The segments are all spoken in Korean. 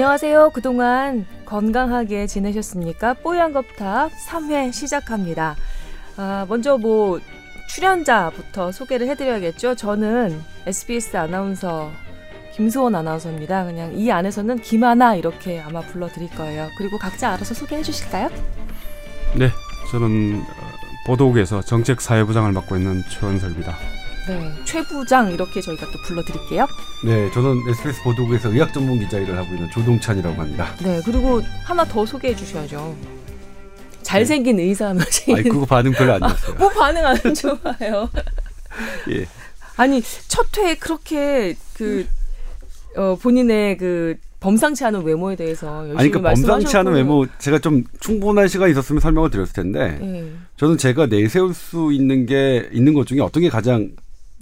안녕하세요. 그동안 건강하게 지내셨습니까? 뽀얀 겁탑 3회 시작합니다. 아, 먼저 뭐 출연자부터 소개를 해드려야겠죠. 저는 SBS 아나운서 김수원 아나운서입니다. 그냥 이 안에서는 김하나 이렇게 아마 불러드릴 거예요. 그리고 각자 알아서 소개해 주실까요? 네, 저는 어, 보도국에서 정책사회부장을 맡고 있는 최원설입니다. 네, 최부장 이렇게 저희가 또 불러드릴게요. 네, 저는 SBS 보도국에서 의학 전문 기자 일을 하고 있는 조동찬이라고 합니다. 네, 그리고 하나 더 소개해 주셔야죠. 잘생긴 네. 의사 하시 아니, 그거 반응 별로 안 좋았어요. 뭐 반응 안 좋아요. 예. 아니, 첫 회에 그렇게 그, 어, 본인의 그 범상치 않은 외모에 대해서 열심히 아니, 그러니까 범상치 않은 외모 제가 좀 충분한 시간이 있었으면 설명을 드렸을 텐데 네. 저는 제가 내세울 수 있는 게 있는 것 중에 어떤 게 가장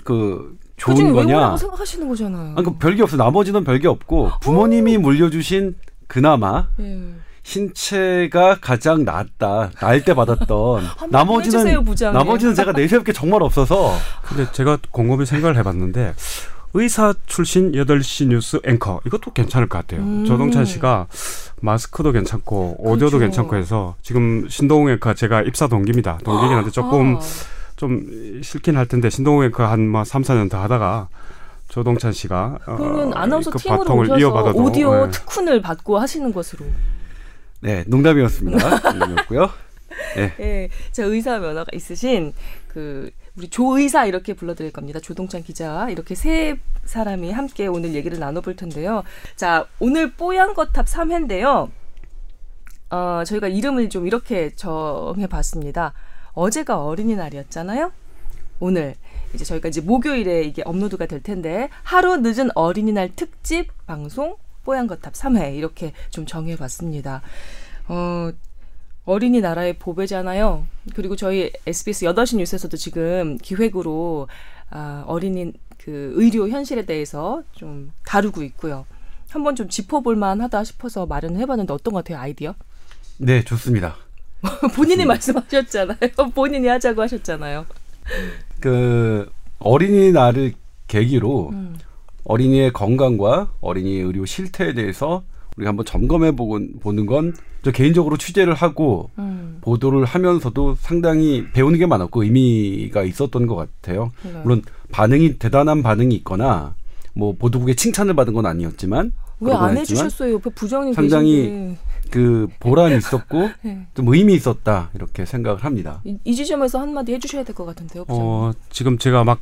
그 좋은 거냐 생각하시는 거잖아요. 아니, 그 별게 없어. 나머지는 별게 없고 부모님이 오. 물려주신 그나마 네. 신체가 가장 낫다. 나을 때 받았던 나머지는 해주세요, 나머지는 제가 내세울 게 정말 없어서 근데 제가 곰곰이 생각을 해봤는데 의사 출신 8시 뉴스 앵커 이것도 괜찮을 것 같아요. 음. 조동찬 씨가 마스크도 괜찮고 오디오도 그렇죠. 괜찮고 해서 지금 신동웅 앵커 제가 입사 동기입니다. 동기긴 한데 조금 아. 좀 싫긴 할 텐데 신동웅 앵커 한뭐 3, 4년 더 하다가 조동찬 씨가 어, 그러면 어, 아나운서 그 팀으로 바통을 이어받아도 오디오 네. 특훈을 받고 하시는 것으로. 네, 농담이었습니다. 농담이었고요. 네. 네, 제 의사 면허가 있으신 그 우리 조 의사 이렇게 불러드릴 겁니다. 조동찬 기자 이렇게 세 사람이 함께 오늘 얘기를 나눠볼 텐데요. 자, 오늘 뽀얀 거탑 3회인데요. 어, 저희가 이름을 좀 이렇게 정해봤습니다. 어제가 어린이날이었잖아요. 오늘 이제 저희가 이제 목요일에 이게 업로드가 될 텐데 하루 늦은 어린이날 특집 방송 뽀얀 거탑 3회 이렇게 좀 정해봤습니다. 어, 어린이 나라의 보배잖아요. 그리고 저희 SBS 8시 뉴스에서도 지금 기획으로 아, 어린이 그 의료 현실에 대해서 좀 다루고 있고요. 한번 좀 짚어볼 만하다 싶어서 마련을 해봤는데 어떤 것 같아요, 아이디어? 네, 좋습니다. 본인이 좋습니다. 말씀하셨잖아요. 본인이 하자고 하셨잖아요. 그 어린이날을 계기로 음. 어린이의 건강과 어린이 의료 실태에 대해서 우리가 한번 점검해 보는 건 저 개인적으로 취재를 하고 음. 보도를 하면서도 상당히 배우는 게 많았고 의미가 있었던 것 같아요. 네. 물론 반응이 대단한 반응이 있거나 뭐 보도국의 칭찬을 받은 건 아니었지만 왜 안 해주셨어요? 옆에 부장님 상당히 계신데. 그 보람이 있었고 네. 좀 의미 있었다 이렇게 생각을 합니다. 이, 이 지점에서 한마디 해주셔야 될 것 같은데요. 어 지금 제가 막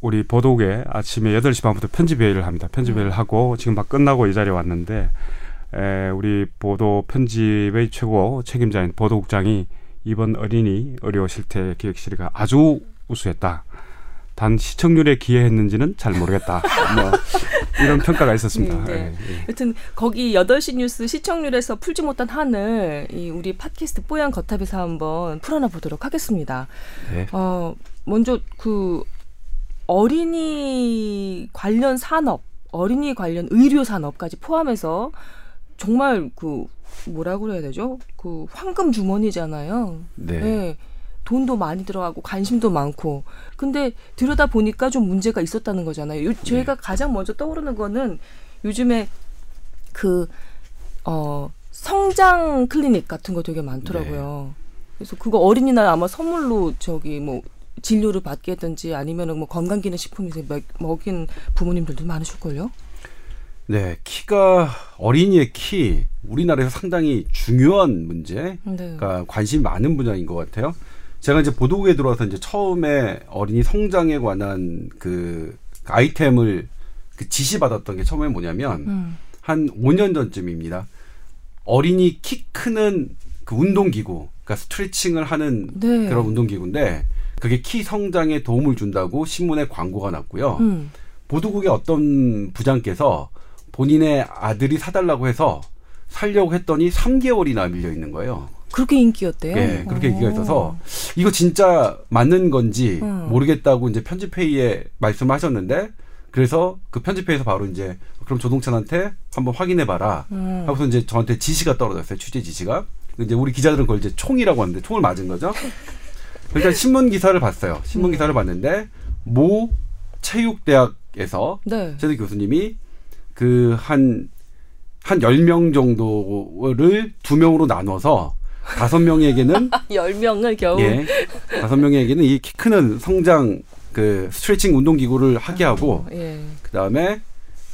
우리 보도국에 아침에 여덟 시 반부터 편집 회의를 합니다. 편집 회의를 음. 하고 지금 막 끝나고 이 자리에 왔는데 에, 우리 보도 편집의 최고 책임자인 보도국장이 이번 어린이 의료 실태 기획실가 아주 우수했다. 단 시청률에 기여했는지는 잘 모르겠다. 뭐 이런 평가가 있었습니다. 네, 네. 예, 예. 여튼 거기 8시 뉴스 시청률에서 풀지 못한 한을 이 우리 팟캐스트 뽀얀 거탑에서 한번 풀어놔 보도록 하겠습니다. 네. 어, 먼저 그 어린이 관련 산업, 어린이 관련 의료 산업까지 포함해서 정말 그 뭐라 그래야 되죠? 그 황금 주머니잖아요. 네. 네. 돈도 많이 들어가고 관심도 많고. 근데 들여다 보니까 좀 문제가 있었다는 거잖아요. 요, 저희가 네. 가장 먼저 떠오르는 거는 요즘에 그, 어, 성장 클리닉 같은 거 되게 많더라고요. 네. 그래서 그거 어린이날 아마 선물로 저기 뭐 진료를 받게 했든지 아니면은 뭐 건강기능식품이 먹인 부모님들도 많으실걸요? 네, 키가 어린이의 키 우리나라에서 상당히 중요한 문제가 네. 관심이 많은 분야인 것 같아요. 제가 이제 보도국에 들어와서 이제 처음에 어린이 성장에 관한 그 아이템을 그 지시받았던 게 처음에 뭐냐면 음. 한 5년 전쯤입니다. 어린이 키 크는 그 운동기구, 그러니까 스트레칭을 하는 네. 그런 운동기구인데 그게 키 성장에 도움을 준다고 신문에 광고가 났고요. 음. 보도국의 어떤 부장께서 본인의 아들이 사달라고 해서 살려고 했더니 3개월이나 밀려 있는 거예요. 그렇게 인기였대요. 네, 그렇게 인기가 있어서 이거 진짜 맞는 건지 음. 모르겠다고 이제 편집회의에 말씀하셨는데 그래서 그 편집회의에서 바로 이제 그럼 조동찬한테 한번 확인해 봐라 음. 하고서 이제 저한테 지시가 떨어졌어요 취재 지시가 이제 우리 기자들은 그걸 이제 총이라고 하는데 총을 맞은 거죠. 그러니까 신문 기사를 봤어요. 신문 기사를 음. 봤는데 모 체육대학에서 네. 최대 교수님이 그 한 한 열 명 정도를 두 명으로 나눠서 다섯 명에게는 열명을 겨우 예. 다섯 명에게는 이 키 크는 성장 그 스트레칭 운동 기구를 하게 하고 예. 그다음에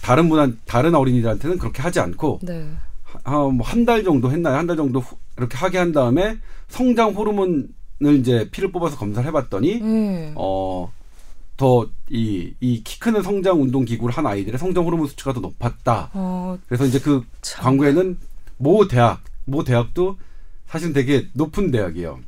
다른 분한 다른 어린이들한테는 그렇게 하지 않고 네. 뭐한 달 정도 했나요? 한 달 정도 후- 이렇게 하게 한 다음에 성장 호르몬을 이제 피를 뽑아서 검사를 해 봤더니 예. 어, 더이 이 키 크는 성장 운동 기구를 한 아이들의 성장 호르몬 수치가 더 높았다. 어, 그래서 이제 그 참. 광고에는 모 대학, 모 대학도 사실은 되게 높은 대학이에요.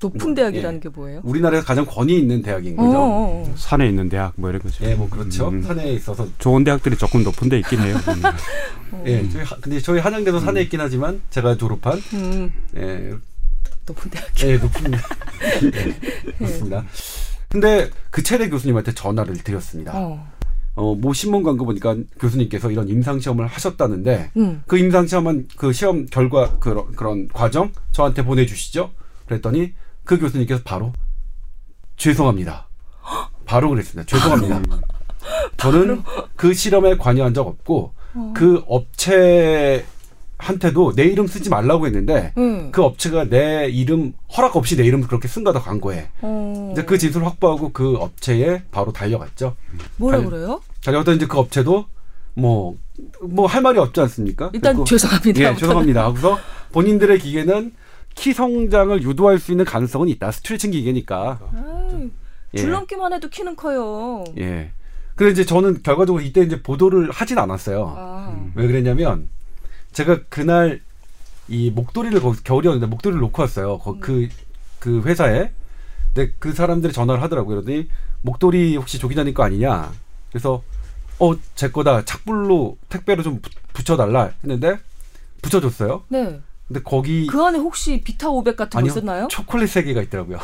높은 뭐, 대학이라는 예. 게 뭐예요? 우리나라에서 가장 권위 있는 대학인 어, 거죠. 어, 어. 산에 있는 대학 뭐 이런 거죠. 예, 뭐 그렇죠. 음. 산에 있어서 좋은 대학들이 조금 높은 데 있긴 해요. 보면. 예, 저희 하- 근데 저희 한양대도 산에 있긴 하지만 제가 졸업한 음, 예, 높은 대학. 예, 높은 예, 그렇습니다. 근데 그 체대 교수님한테 전화를 드렸습니다. 어. 어, 모 신문 광고 보니까 교수님께서 이런 임상 시험을 하셨다는데 음. 그 임상 시험한 그 시험 결과 그런 그런 과정 저한테 보내주시죠. 그랬더니 그 교수님께서 바로 죄송합니다. 바로 그랬습니다. 죄송합니다. 저는 그 실험에 관여한 적 없고 그 업체 한테도 내 이름 쓰지 말라고 했는데 음. 그 업체가 내 이름 허락 없이 내 이름을 그렇게 쓴 거다 광고에. 어. 이제 그 진술을 확보하고 그 업체에 바로 달려갔죠. 뭐라 달- 그래요? 달려갔더니 이제 그 업체도 뭐 뭐 할 말이 없지 않습니까? 일단 그리고- 죄송합니다. 예, 죄송합니다. 하고서 본인들의 기계는 키 성장을 유도할 수 있는 가능성은 있다. 스트레칭 기계니까. 아이, 예. 줄넘기만 해도 키는 커요. 예. 근데 이제 저는 결과적으로 이때 이제 보도를 하진 않았어요. 아. 왜 그랬냐면 제가 그날 이 목도리를 거기 겨울이었는데 목도리를 놓고 왔어요. 거- 그, 그 회사에. 근데 그 사람들이 전화를 하더라고요. 그러더니 목도리 혹시 조 기자님 거 아니냐? 그래서 어, 제 거다. 착불로 택배로 좀 부- 붙여달라 했는데 붙여줬어요. 네. 근데 거기 그 안에 혹시 비타 500 같은 거 아니요. 있었나요? 초콜릿 세 개가 있더라고요.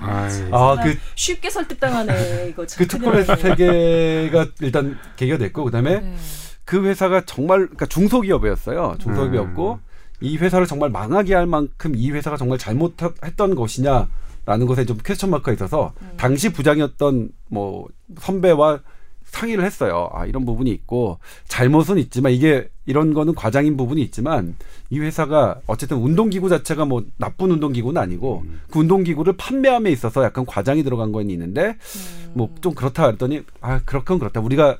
아이, 아, 그, 쉽게 설득당하네. 이거 참그 초콜릿 세. 개가 일단 계기가 됐고, 그 다음에 네. 그 회사가 정말, 그러니까 중소기업이었어요. 중소기업이었고, 음. 이 회사를 정말 망하게 할 만큼 이 회사가 정말 잘못했던 것이냐라는 것에 좀 퀘스천 마크가 있어서, 음. 당시 부장이었던 뭐 선배와 상의를 했어요. 아, 이런 부분이 있고, 잘못은 있지만, 이게, 이런 거는 과장인 부분이 있지만, 이 회사가 어쨌든 운동기구 자체가 뭐 나쁜 운동기구는 아니고, 그 운동기구를 판매함에 있어서 약간 과장이 들어간 건 있는데, 음. 뭐좀 그렇다 그랬더니, 아, 그렇건 그렇다. 우리가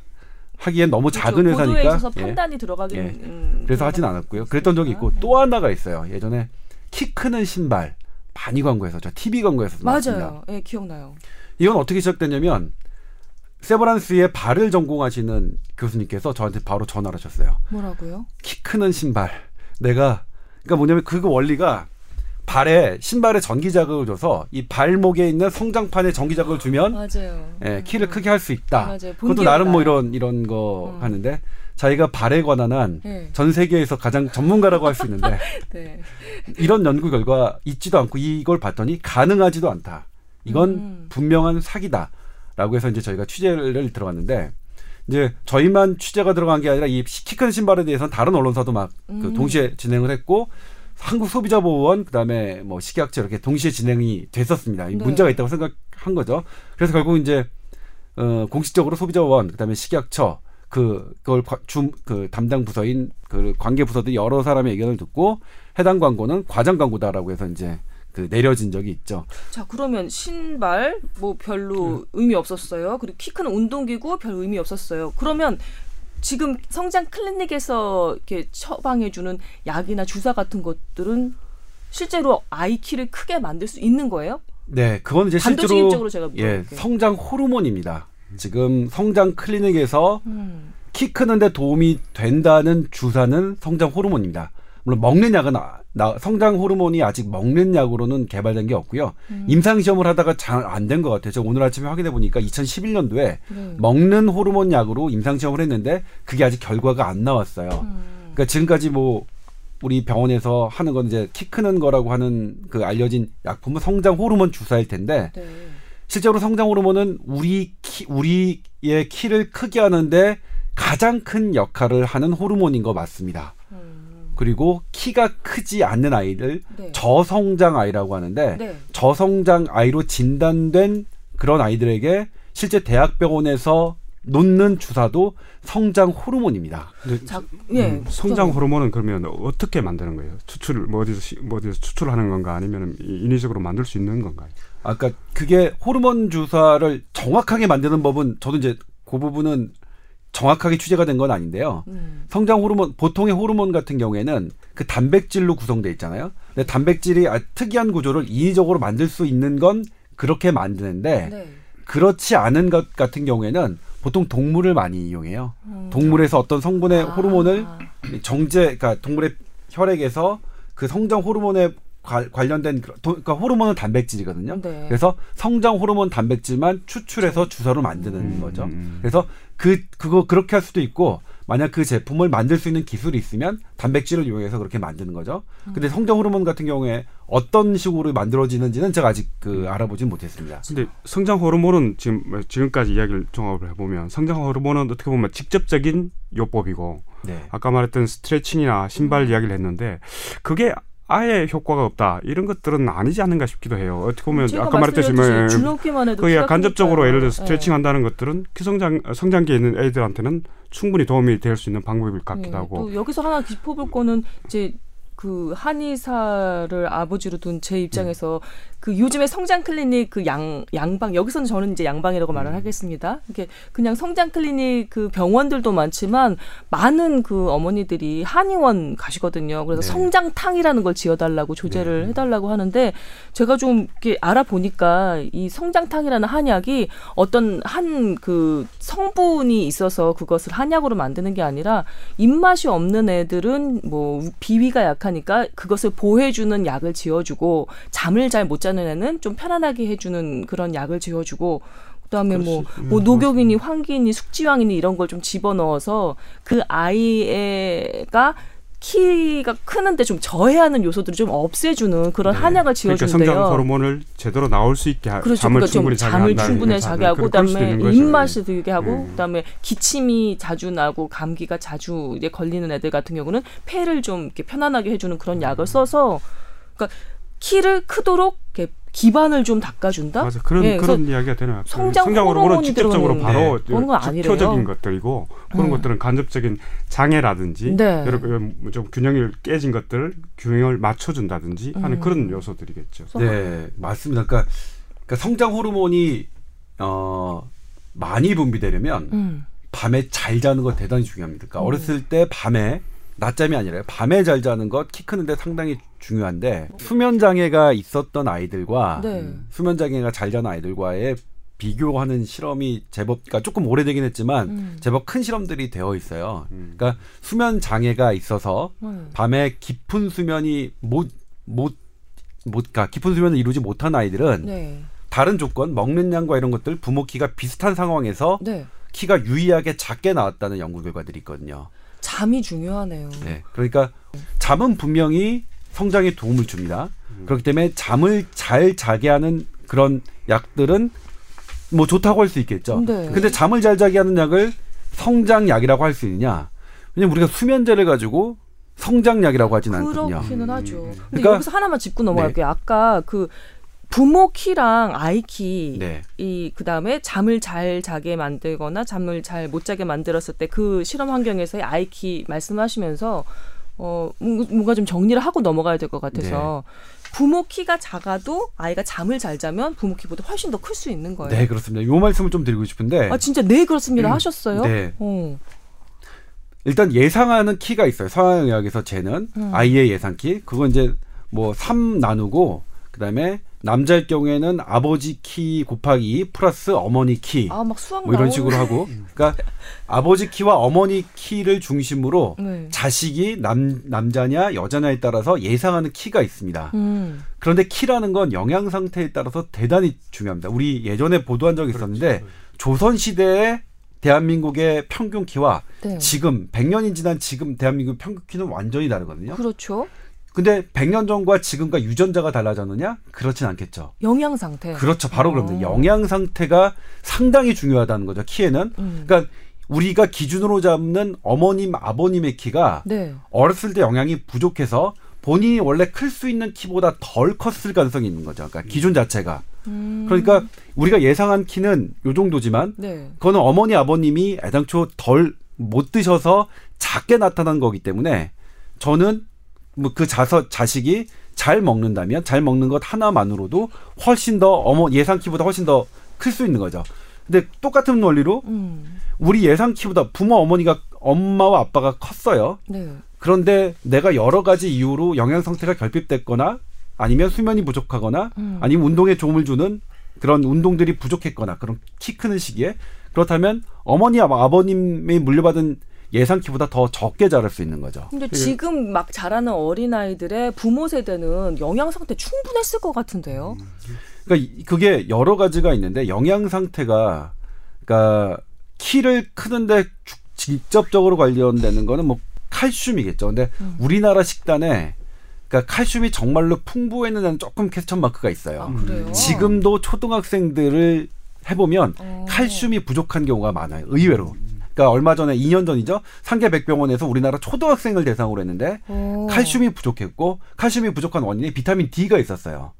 하기엔 너무 작은 그렇죠. 보도에 회사니까. 예. 판단이 들어가긴. 예. 음, 그래서 하진 않았고요. 그랬던 적이 있고, 음. 또 하나가 있어요. 예전에 키 크는 신발, 많이 광고에서, 저 TV 광고에서. 맞아요. 예, 기억나요. 이건 어떻게 시작됐냐면 세버란스의 발을 전공하시는 교수님께서 저한테 바로 전화를 하셨어요. 뭐라고요? 키 크는 신발. 내가 그러니까 뭐냐면 그 원리가 발에 신발에 전기 자극을 줘서 이 발목에 있는 성장판에 전기 자극을 주면 맞아요. 예, 음. 키를 크게 할 수 있다. 맞아요. 본 그것도 나름 뭐. 이런 이런 거 음. 하는데 자기가 발에 관한 한 예. 전 세계에서 가장 전문가라고 할 수 있는데 네. 이런 연구 결과 있지도 않고 이걸 봤더니 가능하지도 않다. 이건 음. 분명한 사기다라고 해서 이제 저희가 취재를 들어갔는데 이제 저희만 취재가 들어간 게 아니라 이 키 큰 신발에 대해서는 다른 언론사도 막그 음. 동시에 진행을 했고 한국 소비자 보호원 그다음에 뭐 식약처 이렇게 동시에 진행이 됐었습니다. 이 네. 문제가 있다고 생각한 거죠. 그래서 결국 이제 어 공식적으로 소비자원 그다음에 식약처 그 그걸 줌그 담당 부서인 그 관계 부서들이 여러 사람의 의견을 듣고 해당 광고는 과장 광고다라고 해서 이제 그 내려진 적이 있죠. 자 그러면 신발 뭐 별로 의미 없었어요. 그리고 키 크는 운동기구 별 의미 없었어요. 그러면 지금 성장 클리닉에서 이렇게 처방해 주는 약이나 주사 같은 것들은 실제로 아이 키를 크게 만들 수 있는 거예요? 네, 그건 이제 실제로 제가 예. 성장 호르몬입니다. 지금 성장 클리닉에서 음. 키 크는데 도움이 된다는 주사는 성장 호르몬입니다. 물론 먹는 약은 아- 나- 성장 호르몬이 아직 먹는 약으로는 개발된 게 없고요. 음. 임상 시험을 하다가 잘 안 된 것 같아요. 제가 오늘 아침에 확인해 보니까 2011년도에 네. 먹는 호르몬 약으로 임상 시험을 했는데 그게 아직 결과가 안 나왔어요. 음. 그러니까 지금까지 뭐 우리 병원에서 하는 건 이제 키 크는 거라고 하는 그 알려진 약품은 성장 호르몬 주사일 텐데 네. 실제로 성장 호르몬은 우리 키, 우리의 키를 크게 하는데 가장 큰 역할을 하는 호르몬인 거 맞습니다. 음. 그리고 키가 크지 않는 아이를 네. 저성장 아이라고 하는데 네. 저성장 아이로 진단된 그런 아이들에게 실제 대학병원에서 놓는 주사도 성장 호르몬입니다. 자, 예. 음, 성장 호르몬은 그러면 어떻게 만드는 거예요? 추출을 뭐 어디서 뭐 어디서 추출하는 건가 아니면 인위적으로 만들 수 있는 건가요? 아까 그게 호르몬 주사를 정확하게 만드는 법은 저도 이제 그 부분은 정확하게 취재가 된 건 아닌데요. 음. 성장 호르몬 보통의 호르몬 같은 경우에는 그 단백질로 구성돼 있잖아요. 근데 단백질이 아, 특이한 구조를 인위적으로 만들 수 있는 건 그렇게 만드는데 네. 그렇지 않은 것 같은 경우에는 보통 동물을 많이 이용해요. 음. 동물에서 어떤 성분의 아. 호르몬을 정제, 그러니까 동물의 혈액에서 그 성장 호르몬 에 관련된 그러니까 호르몬은 단백질이거든요. 네. 그래서 성장 호르몬 단백질만 추출해서 주사로 만드는 음. 거죠. 그래서 그 그거 그렇게 할 수도 있고 만약 그 제품을 만들 수 있는 기술이 있으면 단백질을 이용해서 그렇게 만드는 거죠. 근데 성장 호르몬 같은 경우에 어떤 식으로 만들어지는지는 제가 아직 그 알아보진 못했습니다. 근데 성장 호르몬은 지금 지금까지 이야기를 종합을 해보면 성장 호르몬은 어떻게 보면 직접적인 요법이고 네. 아까 말했던 스트레칭이나 신발 음. 이야기를 했는데 그게 아예 효과가 없다 이런 것들은 아니지 않는가 싶기도 해요. 어떻게 보면 아까 말했듯이 그게 간접적으로 예를 들어 스트레칭 네. 한다는 것들은 기성장 성장기에 있는 애들한테는 충분히 도움이 될 수 있는 방법일 것 같기도 네. 하고. 또 여기서 하나 짚어볼 거는 이제 그 한의사를 아버지로 둔 제 입장에서 음. 그 요즘에 성장 클리닉 그 양 양방 여기서는 저는 이제 양방이라고 말을 음. 하겠습니다. 이게 그냥 성장 클리닉 그 병원들도 많지만 많은 그 어머니들이 한의원 가시거든요. 그래서 네. 성장탕이라는 걸 지어달라고 조제를 네. 해달라고 하는데 제가 좀 이렇게 알아보니까 이 성장탕이라는 한약이 어떤 한 그 성분이 있어서 그것을 한약으로 만드는 게 아니라 입맛이 없는 애들은 뭐 비위가 약 하니까 그것을 보호해주는 약을 지어주고 잠을 잘 못 자는 애는 좀 편안하게 해주는 그런 약을 지어주고 그다음에 뭐, 뭐 녹용이니 황기니 숙지황이니 이런 걸 좀 집어넣어서 그 아이가 키가 크는데 좀 저해하는 요소들을 좀 없애주는 그런 네. 한약을 지어준대요. 그러니까 성장 호르몬을 제대로 나올 수 있게 하, 그렇죠. 잠을 그러니까 충분히 자게 잠을 충분히 자게 하고 그다음에 입맛이 들게 하고 음. 그다음에 기침이 자주 나고 감기가 자주 이제 걸리는 애들 같은 경우는 폐를 좀 이렇게 편안하게 해주는 그런 약을 써서 그러니까 키를 크도록 이렇게 기반을 좀 닦아준다. 맞아 그런 네, 그런 이야기가 되는 성장, 성장 호르몬은 직접적으로 바로 네. 표적인 것들이고 그런 음. 것들은 간접적인 장애라든지 네. 여러 좀 균형을 깨진 것들을 균형을 맞춰준다든지 하는 음. 그런 요소들이겠죠. 네 맞습니다. 그러니까, 그러니까 성장 호르몬이 어 많이 분비되려면 음. 밤에 잘 자는 거 대단히 중요합니다. 그러니까 음. 어렸을 때 밤에 낮잠이 아니라 밤에 잘 자는 것 키 크는데 상당히 중요한데 수면 장애가 있었던 아이들과 네. 수면 장애가 잘 자는 아이들과의 비교하는 실험이 제법 그러니까 조금 오래되긴 했지만 음. 제법 큰 실험들이 되어 있어요. 음. 그러니까 수면 장애가 있어서 음. 밤에 깊은 수면이 못 못 못가 깊은 수면을 이루지 못한 아이들은 네. 다른 조건 먹는 양과 이런 것들 부모 키가 비슷한 상황에서 네. 키가 유의하게 작게 나왔다는 연구 결과들이 있거든요. 잠이 중요하네요. 네. 그러니까 잠은 분명히 성장에 도움을 줍니다. 음. 그렇기 때문에 잠을 잘 자게 하는 그런 약들은 뭐 좋다고 할 수 있겠죠. 네. 근데 잠을 잘 자게 하는 약을 성장약이라고 할 수 있느냐? 왜냐면 우리가 수면제를 가지고 성장약이라고 하진 않거든요. 그렇기는 하죠. 음. 근데 그러니까, 여기서 하나만 짚고 넘어갈게요. 네. 아까 그 부모 키랑 아이 키, 네. 이 그다음에 잠을 잘 자게 만들거나 잠을 잘 못 자게 만들었을 때 그 실험 환경에서의 아이 키 말씀하시면서 어 뭔가 좀 정리를 하고 넘어가야 될 것 같아서 네. 부모 키가 작아도 아이가 잠을 잘 자면 부모 키보다 훨씬 더 클 수 있는 거예요. 네, 그렇습니다. 요 말씀을 좀 드리고 싶은데. 아, 진짜 네, 그렇습니다. 음, 하셨어요? 네. 어. 일단 예상하는 키가 있어요. 서양의학에서 재는 음. 아이의 예상 키. 그건 이제 뭐3 나누고 그다음에 남자일 경우에는 아버지 키 곱하기 플러스 어머니 키. 아, 막 수학 뭐 이런 식으로 하고. 그러니까 아버지 키와 어머니 키를 중심으로 네. 자식이 남, 남자냐 여자냐에 따라서 예상하는 키가 있습니다. 음. 그런데 키라는 건 영양 상태에 따라서 대단히 중요합니다. 우리 예전에 보도한 적이 있었는데 그렇죠. 조선 시대에 대한민국의 평균 키와 네. 지금 100년이 지난 지금 대한민국 평균 키는 완전히 다르거든요. 그렇죠. 근데 100년 전과 지금과 유전자가 달라졌느냐? 그렇진 않겠죠. 영양 상태. 그렇죠. 바로 그럽니다. 어. 영양 상태가 상당히 중요하다는 거죠. 키에는. 음. 그러니까 우리가 기준으로 잡는 어머님, 아버님의 키가 네. 어렸을 때 영양이 부족해서 본인이 원래 클 수 있는 키보다 덜 컸을 가능성이 있는 거죠. 그러니까 기준 자체가. 음. 그러니까 우리가 예상한 키는 요 정도지만 네. 그거는 어머니 아버님이 애당초 덜 못 드셔서 작게 나타난 거기 때문에 저는 뭐 그 자서 자식이 잘 먹는다면 잘 먹는 것 하나만으로도 훨씬 더 어머 예상 키보다 훨씬 더 클 수 있는 거죠. 근데 똑같은 원리로 음. 우리 예상 키보다 부모 어머니가 엄마와 아빠가 컸어요. 네. 그런데 내가 여러 가지 이유로 영양 상태가 결핍됐거나 아니면 수면이 부족하거나 음. 아니면 운동에 도움을 주는 그런 운동들이 부족했거나 그런 키 크는 시기에 그렇다면 어머니 아버님이 물려받은 예상 키보다 더 적게 자랄 수 있는 거죠. 근데 지금 막 자라는 어린 아이들의 부모 세대는 영양 상태 충분했을 것 같은데요. 그러니까 그게 여러 가지가 있는데 영양 상태가 그러니까 키를 크는데 직접적으로 관련되는 거는 뭐 칼슘이겠죠. 근데 음. 우리나라 식단에 그러니까 칼슘이 정말로 풍부했는 데는 조금 캐스천 마크가 있어요. 아, 지금도 초등학생들을 해보면 어. 칼슘이 부족한 경우가 많아요. 의외로. 그러니까 얼마 전에 2년 전이죠. 상계백병원에서 우리나라 초등학생을 대상으로 했는데 오. 칼슘이 부족했고 칼슘이 부족한 원인이 비타민 D가 있었어요.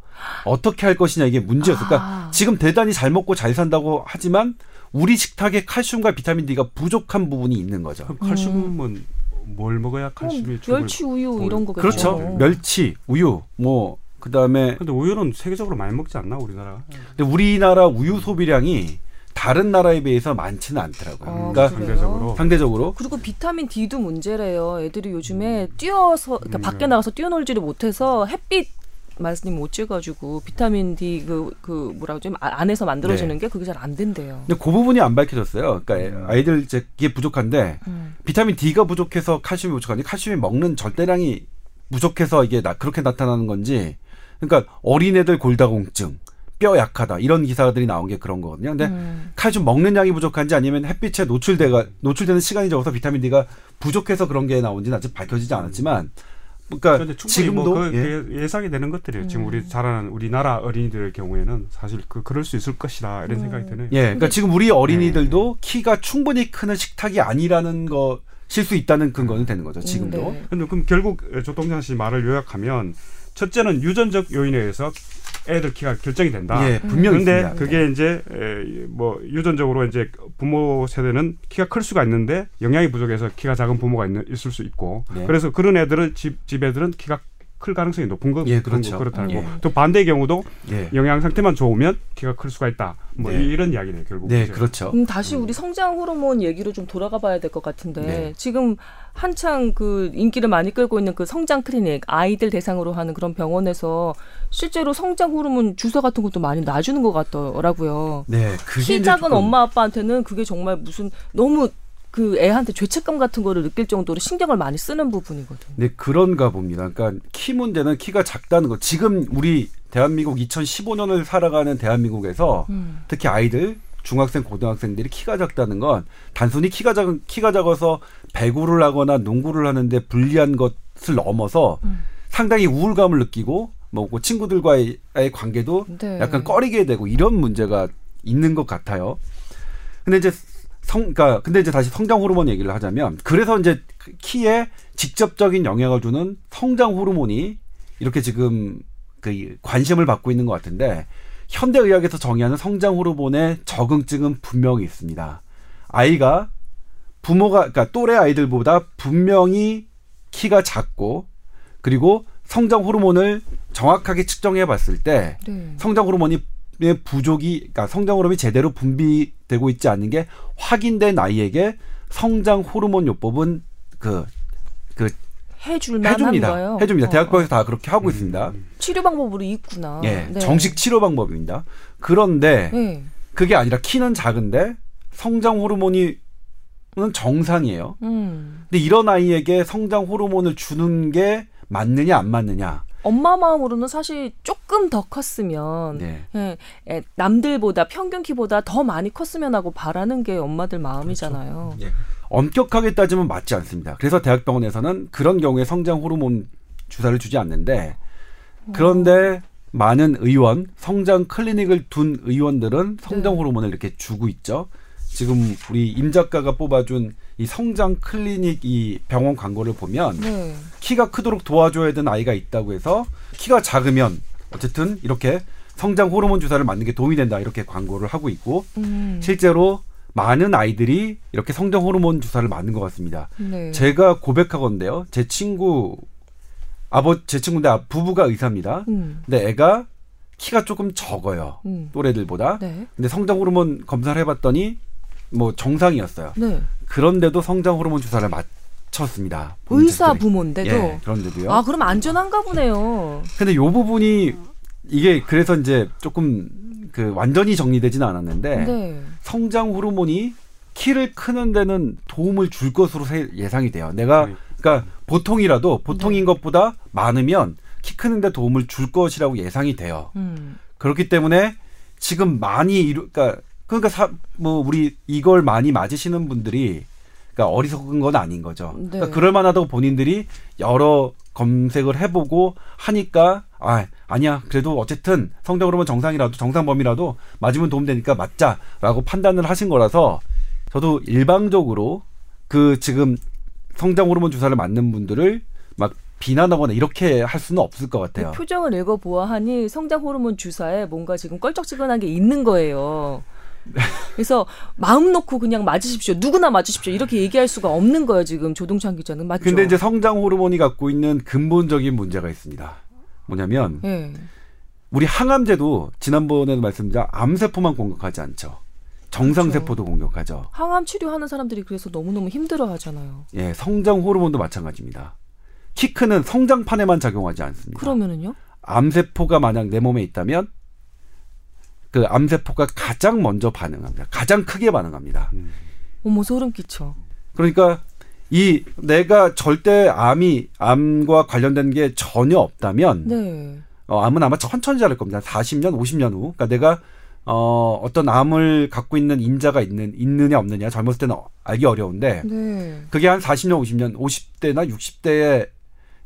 어떻게 할 것이냐 이게 문제였을까? 그러니까 아. 지금 대단히 잘 먹고 잘 산다고 하지만 우리 식탁에 칼슘과 비타민 D가 부족한 부분이 있는 거죠. 칼슘은 음. 뭘 먹어야 칼슘이 음, 멸치 우유 이런 거겠죠. 그렇죠. 멸치, 우유, 뭐 그다음에 근데 우유는 세계적으로 많이 먹지 않나 우리나라? 근데 우리나라 우유 소비량이 다른 나라에 비해서 많지는 않더라고요. 아, 그러니까 상대적으로 상대적으로 그리고 비타민 D도 문제래요. 애들이 요즘에 뛰어서 그러니까 음. 밖에 나가서 뛰어놀지를 못해서 햇빛 말씀 못 찍어가지고 비타민 D 그, 그 뭐라고 좀 아, 안에서 만들어지는 네. 게 그게 잘 안 된대요. 근데 그 부분이 안 밝혀졌어요. 그러니까 음. 아이들 이제 이게 부족한데 음. 비타민 D가 부족해서 칼슘이 부족한지 칼슘이 먹는 절대량이 부족해서 이게 나, 그렇게 나타나는 건지 그러니까 어린애들 골다공증 뼈 약하다 이런 기사들이 나온 게 그런 거거든요. 근데 음. 칼슘 먹는 양이 부족한지 아니면 햇빛에 노출돼가 노출되는 시간이 적어서 비타민 D가 부족해서 그런 게 나온지는 아직 밝혀지지 않았지만 그러니까 지금도 뭐 그, 예. 상이 되는 것들이에요. 음. 지금 우리 자라는 우리나라 어린이들의 경우에는 사실 그 그럴 수 있을 것이다 이런 음. 생각이 드네요. 예, 그러니까 지금 우리 어린이들도 네. 키가 충분히 크는 식탁이 아니라는 것일 수 있다는 근거는 되는 거죠. 지금도. 음, 네. 근데 그럼 결국 조동찬 씨 말을 요약하면 첫째는 유전적 요인에 의해서 애들 키가 결정이 된다. 예, 분명히 있습니다. 그게 이제 에, 뭐 유전적으로 이제 부모 세대는 키가 클 수가 있는데 영양이 부족해서 키가 작은 부모가 있는, 있을 수 있고 네. 그래서 그런 애들은 집, 집 애들은 키가 클 가능성이 높은 거 예, 그렇죠. 그렇다고 예. 또 반대의 경우도 예. 영양 상태만 좋으면 키가 클 수가 있다. 뭐 네. 이런 이야기네요 결국. 네, 그렇죠. 음, 다시 우리 성장 호르몬 얘기로 좀 돌아가 봐야 될 것 같은데 네. 지금 한창 그 인기를 많이 끌고 있는 그 성장 클리닉 아이들 대상으로 하는 그런 병원에서 실제로 성장 호르몬 주사 같은 것도 많이 놔주는 것 같더라고요. 네, 키 작은 엄마 아빠한테는 그게 정말 무슨 너무 그 애한테 죄책감 같은 거를 느낄 정도로 신경을 많이 쓰는 부분이거든요. 네, 그런가 봅니다. 그러니까 키 문제는 키가 작다는 거. 지금 우리 대한민국 2015년을 살아가는 대한민국에서 음. 특히 아이들 중학생, 고등학생들이 키가 작다는 건 단순히 키가 작은 키가 작아서 배구를 하거나 농구를 하는데 불리한 것을 넘어서 음. 상당히 우울감을 느끼고 뭐 친구들과의 관계도 네. 약간 꺼리게 되고 이런 문제가 있는 것 같아요. 근데 이제 성, 그러니까 근데 이제 다시 성장 호르몬 얘기를 하자면 그래서 이제 키에 직접적인 영향을 주는 성장 호르몬이 이렇게 지금 그 관심을 받고 있는 것 같은데 현대 의학에서 정의하는 성장 호르몬의 적응증은 분명히 있습니다. 아이가 부모가 그러니까 또래 아이들보다 분명히 키가 작고 그리고 성장 호르몬을 정확하게 측정해 봤을 때 네. 성장 호르몬이 의 부족이 그러니까 성장 호르몬이 제대로 분비되고 있지 않는 게 확인된 아이에게 성장 호르몬 요법은 그그 해줄만 해줍니다. 거예요? 해줍니다. 어, 대학병에서 어. 다 그렇게 하고 음. 있습니다. 치료 방법으로 있구나. 예, 네. 정식 치료 방법입니다. 그런데 네. 그게 아니라 키는 작은데 성장 호르몬이 는 정상이에요. 음. 근데 이런 아이에게 성장 호르몬을 주는 게 맞느냐 안 맞느냐 엄마 마음으로는 사실 조금 더 컸으면 네. 예, 예, 남들보다 평균 키보다 더 많이 컸으면 하고 바라는 게 엄마들 마음이잖아요. 그렇죠. 예. 엄격하게 따지면 맞지 않습니다. 그래서 대학병원에서는 그런 경우에 성장 호르몬 주사를 주지 않는데 그런데 많은 의원, 성장 클리닉을 둔 의원들은 성장 네. 호르몬을 이렇게 주고 있죠. 지금 우리 임 작가가 뽑아준 이 성장 클리닉 이 병원 광고를 보면 네. 키가 크도록 도와줘야 되는 아이가 있다고 해서 키가 작으면 어쨌든 이렇게 성장 호르몬 주사를 맞는 게 도움이 된다 이렇게 광고를 하고 있고 음. 실제로 많은 아이들이 이렇게 성장 호르몬 주사를 맞는 것 같습니다. 네. 제가 고백하건데요. 제 친구 아버 제 친구인데 아, 부부가 의사입니다. 음. 근데 애가 키가 조금 적어요. 음. 또래들보다. 네. 근데 성장 호르몬 검사를 해봤더니 뭐 정상이었어요. 네. 그런데도 성장 호르몬 주사를 맞췄습니다. 의사 부모인데도. 예, 그런데도요. 아 그럼 안전한가 보네요. 근데 요 부분이 이게 그래서 이제 조금 그 완전히 정리되지는 않았는데 네. 성장 호르몬이 키를 크는 데는 도움을 줄 것으로 예상이 돼요. 내가 네. 그러니까 보통이라도 보통인 네. 것보다 많으면 키 크는 데 도움을 줄 것이라고 예상이 돼요. 음. 그렇기 때문에 지금 많이 이루 그러니까 그러니까 사, 뭐 우리 이걸 많이 맞으시는 분들이 그러니까 어리석은 건 아닌 거죠. 네. 그러니까 그럴 만하다고 본인들이 여러 검색을 해보고 하니까 아 아니야 그래도 어쨌든 성적 으로면 정상이라도 정상 범위라도 맞으면 도움되니까 맞자라고 판단을 하신 거라서 저도 일방적으로 그 지금 성장 호르몬 주사를 맞는 분들을 막 비난하거나 이렇게 할 수는 없을 것 같아요. 그 표정을 읽어 보아 하니 성장 호르몬 주사에 뭔가 지금 껄쩍지근한 게 있는 거예요. 그래서 마음 놓고 그냥 맞으십시오. 누구나 맞으십시오. 이렇게 얘기할 수가 없는 거예요. 지금 조동찬 기자는 맞죠? 근데 이제 성장 호르몬이 갖고 있는 근본적인 문제가 있습니다. 뭐냐면 네. 우리 항암제도 지난번에도 말씀드린 암세포만 공격하지 않죠. 정상세포도 그렇죠. 공격하죠. 항암 치료하는 사람들이 그래서 너무너무 힘들어 하잖아요. 예, 성장 호르몬도 마찬가지입니다. 키 크는 성장판에만 작용하지 않습니다. 그러면은요? 암세포가 만약 내 몸에 있다면 그 암세포가 가장 먼저 반응합니다. 가장 크게 반응합니다. 음. 어머 소름 끼쳐. 그러니까 이 내가 절대 암이 암과 관련된 게 전혀 없다면 네. 어, 암은 아마 천천히 자랄 겁니다. 40년, 50년 후. 그러니까 내가 어, 어떤 암을 갖고 있는 인자가 있는 있느냐 없느냐 젊었을 때는 알기 어려운데 네. 그게 한 40년, 50년, 50대나 60대에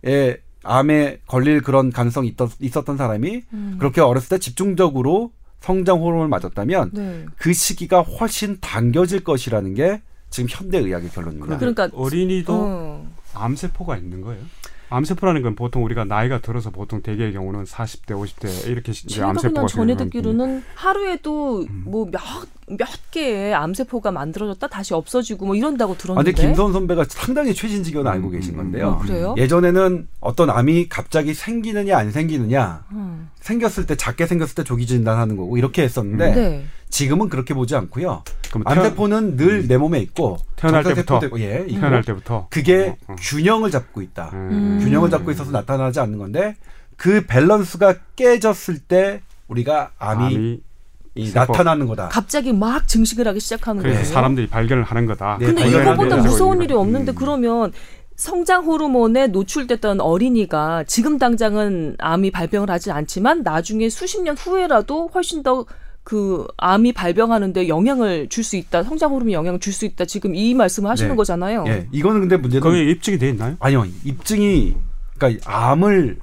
에 암에 걸릴 그런 가능성이 있었, 있었던 사람이 음. 그렇게 어렸을 때 집중적으로 성장 호르몬을 맞았다면 네. 그 시기가 훨씬 당겨질 것이라는 게 지금 현대 의학의 결론입니다. 그러니까 어린이도 어. 암세포가 있는 거예요? 암세포라는 건 보통 우리가 나이가 들어서 보통 대개의 경우는 40대, 50대 이렇게 암세포가 전에 듣기로는 하루에도 음. 뭐몇 몇 개의 암세포가 만들어졌다 다시 없어지고 뭐 이런다고 들었는데. 아, 근데 김선 선배가 상당히 최신 지견을 음. 알고 계신 건데요. 어, 그래요? 예전에는 어떤 암이 갑자기 생기느냐 안 생기느냐 음. 생겼을 때 작게 생겼을 때 조기 진단하는 거고 이렇게 했었는데 네. 지금은 그렇게 보지 않고요. 암세포는 늘내 음. 몸에 있고 태어날 때부터 되고, 예, 태어날 때부터 그게 어, 어. 균형을 잡고 있다. 음. 균형을 잡고 있어서 나타나지 않는 건데 그 밸런스가 깨졌을 때 우리가 암이, 암이 이 나타나는 거다. 갑자기 막 증식을 하기 시작하는 거예요. 그래서 사람들이 발견을 하는 거다. 네, 근데 이거보다 무서운 일이 없는데 음. 그러면 성장 호르몬에 노출됐던 어린이가 지금 당장은 암이 발병을 하지 않지만 나중에 수십 년 후에라도 훨씬 더 그 암이 발병하는데 영향을 줄 수 있다. 성장 호르몬 영향을 줄 수 있다. 지금 이 말씀을 하시는 네. 거잖아요. 예. 이거는 근데 문제는 거기 입증이 돼 있나요? 아니요. 입증이 그러니까 암을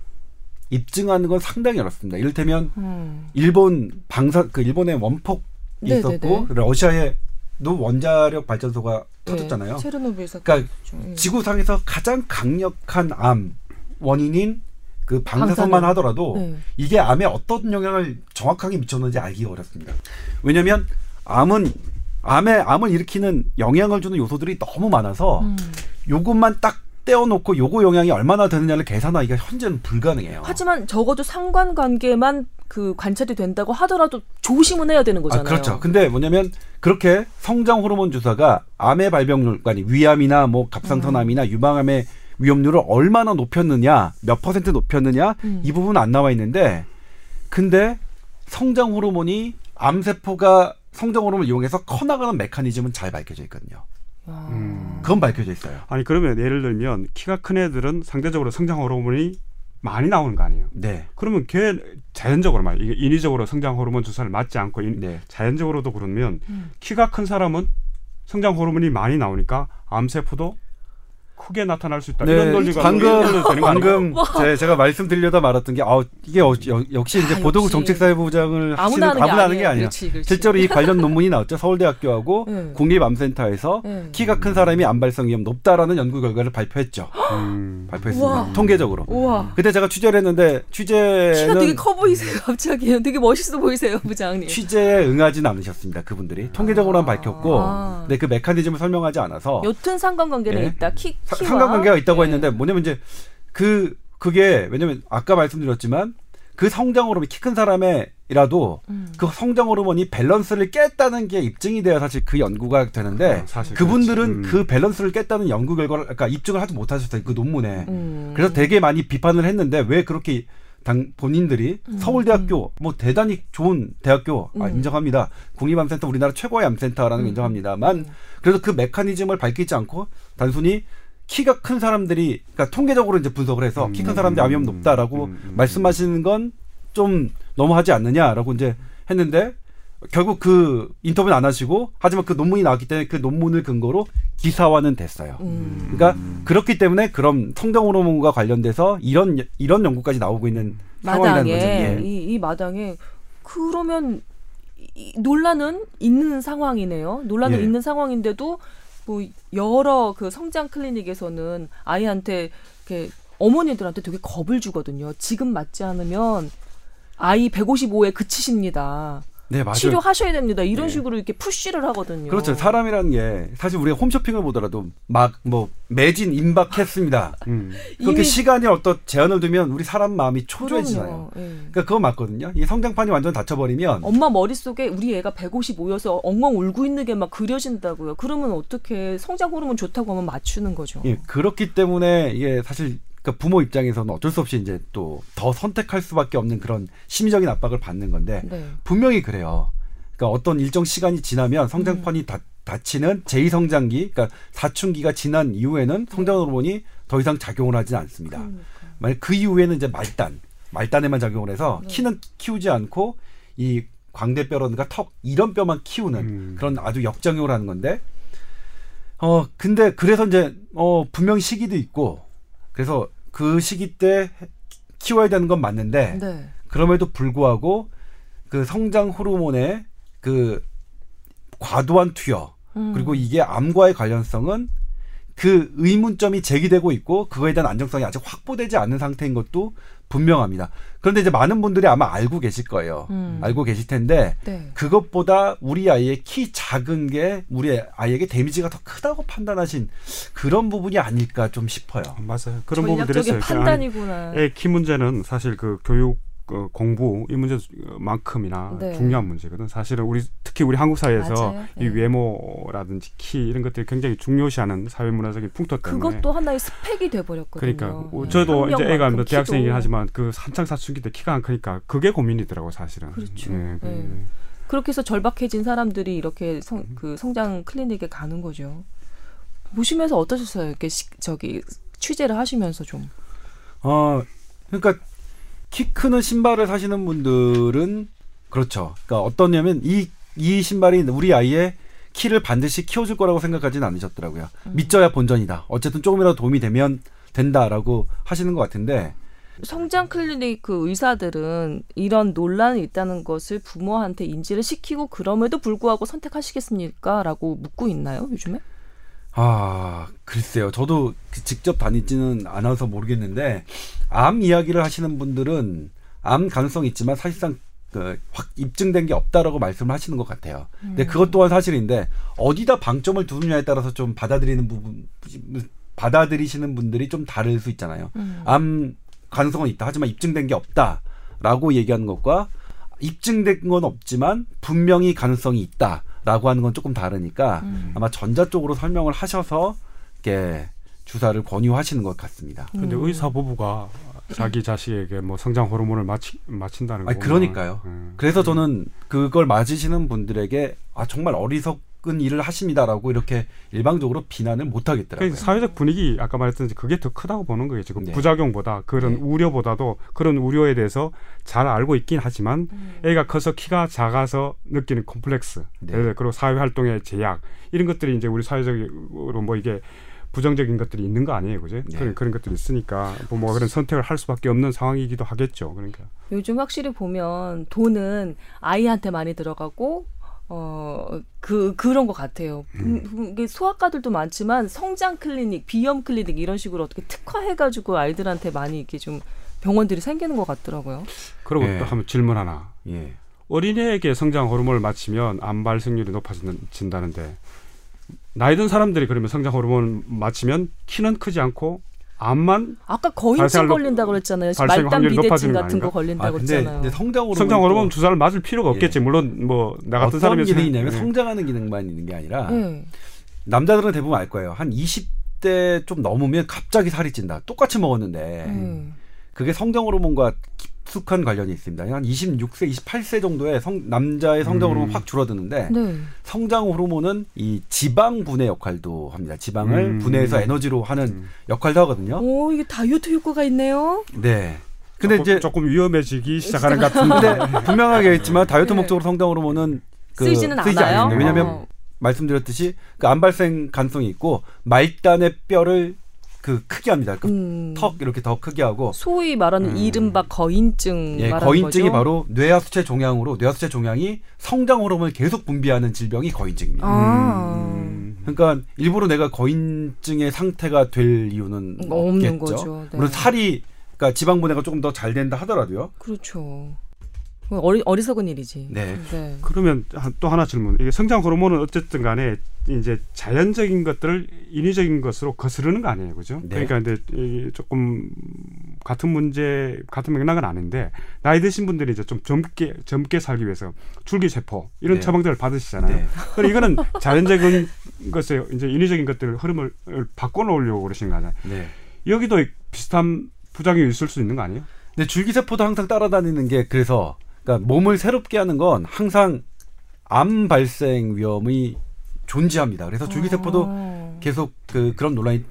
입증하는 건 상당히 어렵습니다. 이를테면 음. 일본 방사 그 일본에 원폭 네, 있었고 네네네. 러시아에도 원자력 발전소가 네, 터졌잖아요. 체르노빌 사건. 그러니까 네. 지구상에서 가장 강력한 암 원인인 그 방사선만 하더라도 네. 이게 암에 어떤 영향을 정확하게 미쳤는지 알기 어렵습니다. 왜냐하면 암은 암에 암을 일으키는 영향을 주는 요소들이 너무 많아서 음. 요것만 딱 떼어놓고 요거 영향이 얼마나 되느냐를 계산하기가 현재는 불가능해요. 하지만 적어도 상관관계만 그 관찰이 된다고 하더라도 조심은 해야 되는 거잖아요. 아, 그렇죠. 근데 뭐냐면 그렇게 성장 호르몬 주사가 암의 발병률, 아니 위암이나 뭐 갑상선암이나 음. 유방암의 위험률을 얼마나 높였느냐, 몇 퍼센트 높였느냐 음. 이 부분은 안 나와 있는데 근데 성장 호르몬이 암세포가 성장 호르몬을 이용해서 커나가는 메커니즘은 잘 밝혀져 있거든요. 음. 그건 밝혀져 있어요. 아니 그러면 예를 들면 키가 큰 애들은 상대적으로 성장 호르몬이 많이 나오는 거 아니에요? 네. 그러면 걔 자연적으로 말 이게 인위적으로 성장 호르몬 주사를 맞지 않고 인, 네. 자연적으로도 그러면 음. 키가 큰 사람은 성장 호르몬이 많이 나오니까 암세포도 크게 나타날 수 있다. 네, 이런 논리가 방금 방금 제, 제가 말씀드리려다 말았던 게 아, 이게 어, 역시 이제 아, 보도국 정책사회부장을 하시는 아무나 하는 게, 아니야. 그렇지, 그렇지. 실제로 이 관련 논문이 나왔죠. 서울대학교하고 네. 국립암센터에서 네. 키가 큰 사람이 암 발생 위험 높다라는 연구 결과를 발표했죠. 음. 발표했습니다. 우와. 통계적으로. 우와. 그때 제가 취재를 했는데 취재는 키가 되게 커 보이세요. 갑자기 되게 멋있어 보이세요, 부장님. 취재에 응하지는 않으셨습니다. 그분들이 통계적으로만 아. 밝혔고, 아. 근데 그 메커니즘을 설명하지 않아서 옅은 상관관계는 네. 있다. 키 상관관계가 있다고 네. 했는데 뭐냐면 이제 그 그게 왜냐면 아까 말씀드렸지만 그 성장 호르몬 키 큰 사람의이라도 음. 그 성장 호르몬이 밸런스를 깼다는 게 입증이 돼야 사실 그 연구가 되는데 어, 그분들은 음. 그 밸런스를 깼다는 연구 결과를 그러니까 입증을 하지 못하셨어요 그 논문에 음. 그래서 되게 많이 비판을 했는데 왜 그렇게 당 본인들이 음. 서울대학교 음. 뭐 대단히 좋은 대학교 아, 음. 인정합니다 국립암센터 우리나라 최고의 암센터라는 거 인정합니다만 그래서 그 메커니즘을 밝히지 않고 단순히 키가 큰 사람들이 그러니까 통계적으로 이제 분석을 해서 음, 키큰 사람들이 암 위험 높다라고 음, 음, 말씀하시는 건 좀 너무하지 않느냐라고 이제 했는데 결국 그 인터뷰는 안 하시고 하지만 그 논문이 나왔기 때문에 그 논문을 근거로 기사화는 됐어요. 음. 그러니까 그렇기 때문에 그럼 성장 호르몬과 관련돼서 이런 이런 연구까지 나오고 있는 상황이라는 거죠. 예. 이, 이 마당에 그러면 이 논란은 있는 상황이네요. 논란은 예. 있는 상황인데도 뭐 여러 그 성장 클리닉에서는 아이한테 이렇게 어머니들한테 되게 겁을 주거든요. 지금 맞지 않으면 아이 155에 그치십니다. 네, 맞아요. 치료하셔야 됩니다. 이런 네. 식으로 이렇게 푸시를 하거든요. 그렇죠. 사람이라는 게 사실 우리가 홈쇼핑을 보더라도 막 뭐 매진 임박했습니다. 음. 그렇게 시간이 어떤 제한을 두면 우리 사람 마음이 초조해지잖아요. 네. 그러니까 그거 맞거든요. 이 성장판이 완전 닫혀버리면 엄마 머릿속에 우리 애가 155여서 엉엉 울고 있는 게 막 그려진다고요. 그러면 어떻게 성장 호르몬 좋다고 하면 맞추는 거죠. 예, 그렇기 때문에 이게 사실 그러니까 부모 입장에서는 어쩔 수 없이 이제 또 더 선택할 수밖에 없는 그런 심리적인 압박을 받는 건데 네. 분명히 그래요. 그러니까 어떤 일정 시간이 지나면 성장판이 음. 다, 닫히는 제2성장기, 그러니까 사춘기가 지난 이후에는 성장 호르몬이 더 이상 작용을 하지 않습니다. 그러니까. 만약 그 이후에는 이제 말단, 말단에만 작용을 해서 네. 키는 키우지 않고 이 광대뼈라든가 턱 이런 뼈만 키우는 음. 그런 아주 역작용을 하는 건데 어 근데 그래서 이제 어 분명 시기도 있고 그래서 그 시기 때 키워야 되는 건 맞는데 네. 그럼에도 불구하고 그 성장 호르몬의 그 과도한 투여 음. 그리고 이게 암과의 관련성은 그 의문점이 제기되고 있고 그거에 대한 안정성이 아직 확보되지 않은 상태인 것도 분명합니다. 그런데 이제 많은 분들이 아마 알고 계실 거예요. 음. 알고 계실 텐데 네. 그것보다 우리 아이의 키 작은 게 우리 아이에게 데미지가 더 크다고 판단하신 그런 부분이 아닐까 좀 싶어요. 맞아요. 그런 부분들이 있어요. 판단이구나. 키 문제는 사실 그 교육 그 공부 이 문제만큼이나 네. 중요한 문제거든. 사실은 우리 특히 우리 한국 사회에서 이 네. 외모라든지 키 이런 것들이 굉장히 중요시하는 사회 문화적인 풍토 때문에 그것도 하나의 스펙이 돼 버렸거든요. 그러니까 네. 저도 이제 애가 뭐 대학생이긴 하지만 그 한창 사춘기 때 키가 안 크니까 그게 고민이더라고 사실은. 그렇죠. 네. 그렇게 해서 절박해진 사람들이 이렇게 성, 그 성장 클리닉에 가는 거죠. 보시면서 어떠셨어요? 이렇게 시, 저기 취재를 하시면서 좀. 어, 그러니까 키 크는 신발을 사시는 분들은 그렇죠. 그러니까 어떠냐면 이, 이 신발이 우리 아이의 키를 반드시 키워줄 거라고 생각하지는 않으셨더라고요. 음. 믿져야 본전이다. 어쨌든 조금이라도 도움이 되면 된다라고 하시는 것 같은데 성장 클리닉 그 의사들은 이런 논란이 있다는 것을 부모한테 인지를 시키고 그럼에도 불구하고 선택하시겠습니까? 라고 묻고 있나요, 요즘에? 아, 글쎄요. 저도 그 직접 다니지는 않아서 모르겠는데, 암 이야기를 하시는 분들은 암 가능성이 있지만 사실상 그 확 입증된 게 없다라고 말씀을 하시는 것 같아요. 음. 근데 그것 또한 사실인데, 어디다 방점을 두느냐에 따라서 좀 받아들이는 부분, 받아들이시는 분들이 좀 다를 수 있잖아요. 음. 암 가능성은 있다. 하지만 입증된 게 없다라고 얘기하는 것과 입증된 건 없지만 분명히 가능성이 있다. 라고 하는 건 조금 다르니까 음. 아마 전자 쪽으로 설명을 하셔서 이렇게 주사를 권유하시는 것 같습니다. 근데 음. 의사 부부가 자기 자식에게 뭐 성장 호르몬을 맞히, 맞힌다는 거. 그러니까요. 음. 그래서 저는 그걸 맞으시는 분들에게 아 정말 어리석 나쁜 일을 하십니다라고 이렇게 일방적으로 비난을 못 하겠더라고요. 그러니까 사회적 분위기 아까 말했듯이 그게 더 크다고 보는 거예요. 지금 네. 부작용보다 그런 네. 우려보다도 그런 우려에 대해서 잘 알고 있긴 하지만 음. 애가 커서 키가 작아서 느끼는 콤플렉스, 네. 그리고 사회 활동의 제약 이런 것들이 이제 우리 사회적으로 뭐 이게 부정적인 것들이 있는 거 아니에요, 그죠? 네. 그런 그런 것들이 있으니까 뭐, 뭐 그런 선택을 할 수밖에 없는 상황이기도 하겠죠. 그러니까 요즘 확실히 보면 돈은 아이한테 많이 들어가고 어, 그, 그런 것 같아요. 음. 음 이게 소아과들도 많지만 성장 클리닉, 비염 클리닉 이런 식으로 어떻게 특화해가지고 아이들한테 많이 이렇게 좀 병원들이 생기는 것 같더라고요. 그리고 예. 또 한번 질문 하나. 예. 어린애에게 성장 호르몬을 맞추면 암 발생률이 높아진다는데 나이 든 사람들이 그러면 성장 호르몬 맞추면 키는 크지 않고 암만 아까 거인증 걸린다고 그랬잖아요. 말단 비대증 같은 거 걸린다고 아, 근데, 그랬잖아요. 근데 성장 호르몬 성장 호르몬 주사를 맞을 필요가 없겠지. 예. 물론 뭐 나 같은 사람이 기능이냐면 예. 성장하는 기능만 있는 게 아니라 예. 남자들은 대부분 알 거예요. 한 20대 좀 넘으면 갑자기 살이 찐다. 똑같이 먹었는데 음. 그게 성장 호르몬과 깊숙한 관련이 있습니다. 한 26세, 28세 정도의 성, 남자의 성장 호르몬 음. 확 줄어드는데 네. 성장 호르몬은 이 지방 분해 역할도 합니다. 지방을 음. 분해해서 에너지로 하는 음. 역할도 하거든요. 오, 이게 다이어트 효과가 있네요. 네. 근데 조금, 이제 조금 위험해지기 시작하는 것 같은데 분명하게 있지만 다이어트 네. 목적으로 성장 호르몬은 그 쓰이지는 쓰이지 않아요. 왜냐하면 어. 말씀드렸듯이 그 암발생 가능성이 있고 말단의 뼈를 그 크게 합니다. 그 음. 턱 이렇게 더 크게 하고 소위 말하는 음. 이른바 거인증 예, 거인증이 거죠? 바로 뇌하수체 종양으로 뇌하수체 종양이 성장 호르몬을 계속 분비하는 질병이 거인증입니다. 아. 음. 그러니까 일부러 내가 거인증의 상태가 될 이유는 없는 없겠죠. 거죠. 네. 물론 살이 그러니까 지방 분해가 조금 더 잘 된다 하더라도요. 그렇죠. 어리, 어리석은 일이지. 네. 네. 그러면 또 하나 질문. 이게 성장 호르몬은 어쨌든 간에 이제 자연적인 것들을 인위적인 것으로 거스르는 거 아니에요, 그죠? 네. 그러니까 이제 조금 같은 문제, 같은 맥락은 아닌데 나이 드신 분들이 이제 좀 젊게 젊게 살기 위해서 줄기세포 이런 네. 처방들을 받으시잖아요. 네. 그럼 이거는 자연적인 것에 이제 인위적인 것들 흐름을 바꿔놓으려고 그러신 거잖아요. 네. 여기도 비슷한 부작용이 있을 수 있는 거 아니에요? 네, 줄기세포도 항상 따라다니는 게 그래서 그러니까 몸을 새롭게 하는 건 항상 암 발생 위험이 존재합니다. 그래서 줄기세포도 아. 계속 그 그런 논란이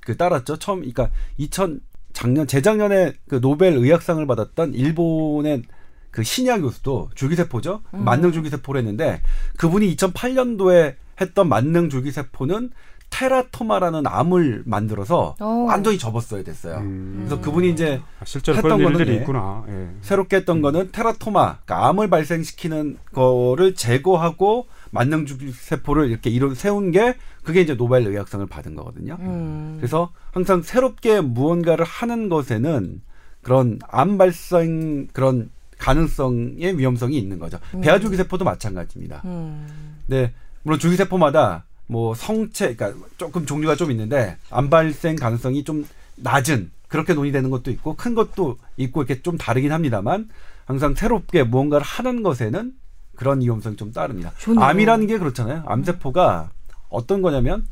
그 따랐죠. 처음 그러니까 2000 작년 재작년에 그 노벨 의학상을 받았던 일본의 그 신야 교수도 줄기세포죠. 음. 만능 줄기세포를 했는데 그분이 2008년도에 했던 만능 줄기세포는 테라토마라는 암을 만들어서 오. 어. 완전히 접었어야 됐어요. 음. 그래서 그분이 이제 아, 실제로 했던 거는 예, 있구나. 예. 새롭게 했던 음. 거는 테라토마, 그러니까 암을 발생시키는 거를 제거하고 만능 세포를 이렇게 이런 세운 게 그게 이제 노벨 의학상을 받은 거거든요. 음. 그래서 항상 새롭게 무언가를 하는 것에는 그런 암 발생 그런 가능성의 위험성이 있는 거죠. 음. 배아 줄기 세포도 마찬가지입니다. 음. 네, 물론 줄기 세포마다 뭐 성체, 그러니까 조금 종류가 좀 있는데 암 발생 가능성이 좀 낮은 그렇게 논의되는 것도 있고 큰 것도 있고 이렇게 좀 다르긴 합니다만 항상 새롭게 무언가를 하는 것에는 그런 위험성이 좀 따릅니다. 좋네요. 암이라는 게 그렇잖아요. 암세포가 어떤 거냐면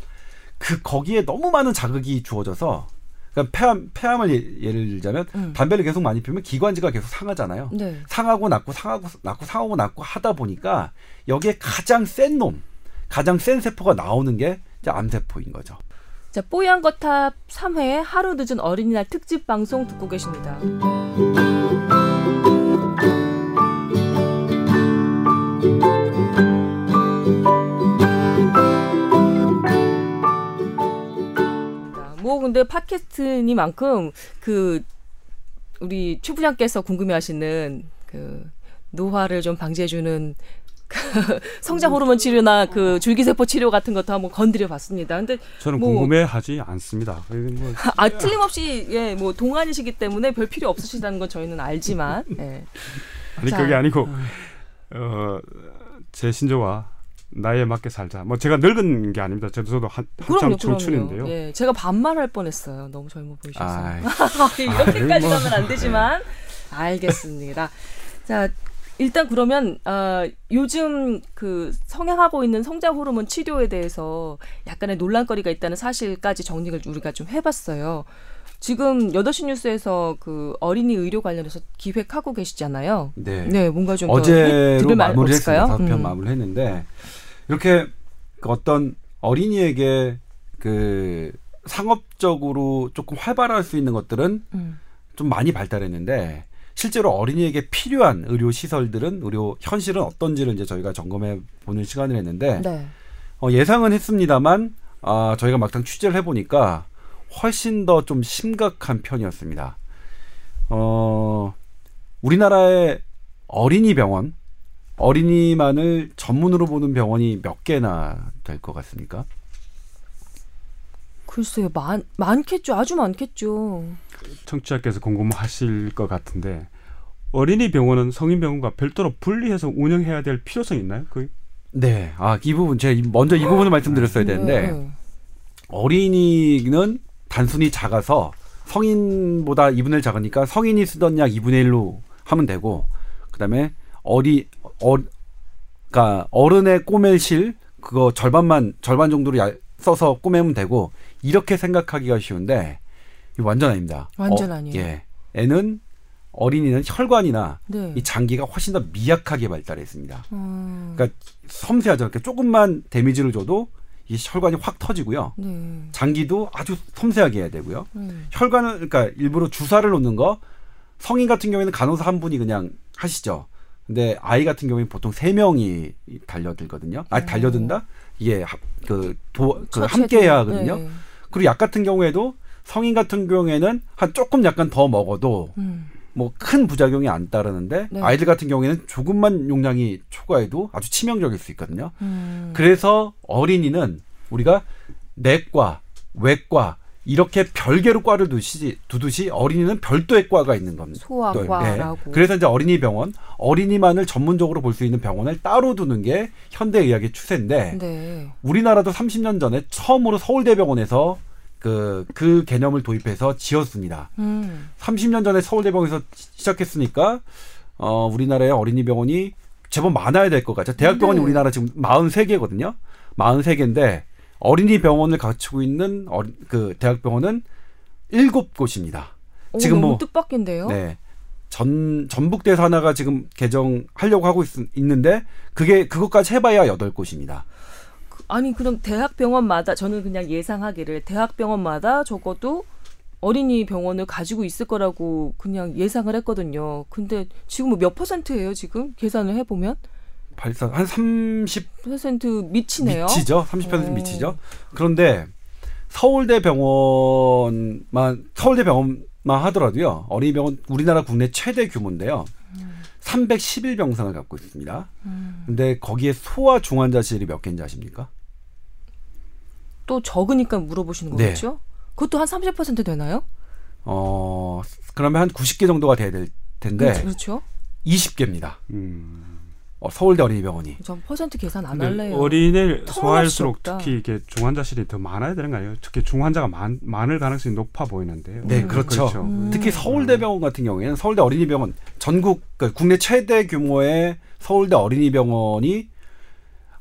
그 거기에 너무 많은 자극이 주어져서 그러니까 폐암 폐암을 예, 를 들자면 음. 담배를 계속 많이 피우면 기관지가 계속 상하잖아요. 네. 상하고 낫고 상하고 낫고 상하고 낫고 하다 보니까 여기에 가장 센 놈, 가장 센 세포가 나오는 게 이제 암세포인 거죠. 자, 뽀얀 거탑 3회 하루 늦은 어린이날 특집 방송 듣고 계십니다. 근데 팟캐스트니만큼 그 우리 최 부장께서 궁금해하시는 그 노화를 좀 방지해주는 성장 호르몬 치료나 그 줄기세포 치료 같은 것도 한번 건드려 봤습니다. 근데 저는 뭐, 궁금해하지 않습니다. 뭐. 아 틀림없이 예 뭐 동안이시기 때문에 별 필요 없으시다는 건 저희는 알지만 예. 아니 자, 그게 아니고 어 제 신조와 나이에 맞게 살자. 뭐 제가 늙은 게 아닙니다. 저도 저도 한, 한참 청춘인데요. 예, 제가 반말할 뻔했어요. 너무 젊어 보이셔서 이렇게까지 뭐. 하면 안 되지만 알겠습니다. 자 일단 그러면 어, 요즘 그 성행하고 있는 성장 호르몬 치료에 대해서 약간의 논란거리가 있다는 사실까지 정리를 우리가 좀 해봤어요. 지금 여덟 시 뉴스에서 그 어린이 의료 관련해서 기획하고 계시잖아요. 네. 네, 뭔가 좀 어제로. 다섯 편 음. 마무리했는데 이렇게 그 어떤 어린이에게 그 상업적으로 조금 활발할 수 있는 것들은 음. 좀 많이 발달했는데 실제로 어린이에게 필요한 의료 시설들은 의료 현실은 어떤지를 이제 저희가 점검해 보는 시간을 했는데 네. 어, 예상은 했습니다만 아, 저희가 막상 취재를 해보니까 훨씬 더 좀 심각한 편이었습니다. 어, 우리나라의 어린이 병원, 어린이만을 전문으로 보는 병원이 몇 개나 될 것 같습니까? 글쎄요, 많, 많겠죠. 아주 많겠죠. 청취자께서 궁금하실 것 같은데 어린이 병원은 성인 병원과 별도로 분리해서 운영해야 될 필요성이 있나요? 그 네. 아, 이 부분 제가 먼저 이 부분을 말씀드렸어야 되는데 네. 어린이는 단순히 작아서 성인보다 2분의 1 작으니까 성인이 쓰던 약 2분의 1로 하면 되고 그다음에 어리 어 그러니까 어른의 꼬맬 실 그거 절반만 절반 정도로 야- 써서 꼬매면 되고 이렇게 생각하기가 쉬운데 이거 완전 아닙니다. 완전 어, 아니에요. 예. 애는 어린이는 혈관이나 네. 이 장기가 훨씬 더 미약하게 발달했습니다. 음, 그러니까 섬세하죠. 이렇게 조금만 데미지를 줘도 이 혈관이 확 터지고요. 네. 장기도 아주 섬세하게 해야 되고요. 음. 혈관은 그러니까 일부러 주사를 놓는 거 성인 같은 경우에는 간호사 한 분이 그냥 하시죠. 근데 아이 같은 경우에는 보통 세 명이 달려들거든요. 아 달려든다? 이게 그 도 그 처치해도- 함께 해야 하거든요. 네. 그리고 약 같은 경우에도 성인 같은 경우에는 한 조금 약간 더 먹어도 음. 뭐큰 부작용이 안 따르는데 네. 아이들 같은 경우에는 조금만 용량이 초과해도 아주 치명적일 수 있거든요. 음. 그래서 어린이는 우리가 내과, 외과 이렇게 별개로 과를 두시, 두듯이 어린이는 별도의 과가 있는 겁니다. 소아과라고. 네. 그래서 이제 어린이 병원, 어린이만을 전문적으로 볼 수 있는 병원을 따로 두는 게 현대 의학의 추세인데 네. 우리나라도 30년 전에 처음으로 서울대병원에서 그, 그 개념을 도입해서 지었습니다. 음. 30년 전에 서울대병원에서 시작했으니까 어 우리나라의 어린이 병원이 제법 많아야 될 것 같아요. 대학병원이 네. 우리나라 지금 43개거든요. 43개인데 어린이 병원을 갖추고 있는 어린, 그 대학병원은 7곳입니다. 오, 지금 뭐- 뜻밖인데요. 네. 전 전북대에서 하나가 지금 개정하려고 하고 있, 있는데 그게 그것까지 해봐야 8곳입니다. 아니 그럼 대학병원마다 저는 그냥 예상하기를 대학병원마다 적어도 어린이 병원을 가지고 있을 거라고 그냥 예상을 했거든요. 근데 지금 몇 퍼센트예요? 지금 계산을 해보면 발사 한30 퍼센트 미치네요. 미치죠. 30% 어. 미치죠. 그런데 서울대 병원만 서울대 병원만 하더라도요. 어린이 병원 우리나라 국내 최대 규모인데요. 311병상을 갖고 있습니다. 음. 근데 거기에 소아 중환자실이 몇 개인지 아십니까? 또 적으니까 물어보시는 네. 거겠죠? 그것도 한 30% 되나요? 어, 그러면 한 90개 정도가 돼야 될 텐데 그렇죠. 20개입니다. 음. 어, 서울대 어린이병원이. 전 퍼센트 계산 안 할래요. 어린이를 소화할수록. 특히 이게 중환자실이 더 많아야 되는 거 아니에요? 특히 중환자가 많, 많을 가능성이 높아 보이는데요. 네, 그렇죠. 음. 특히 서울대병원 같은 경우에는 서울대 어린이병원 전국 그 국내 최대 규모의 서울대 어린이병원이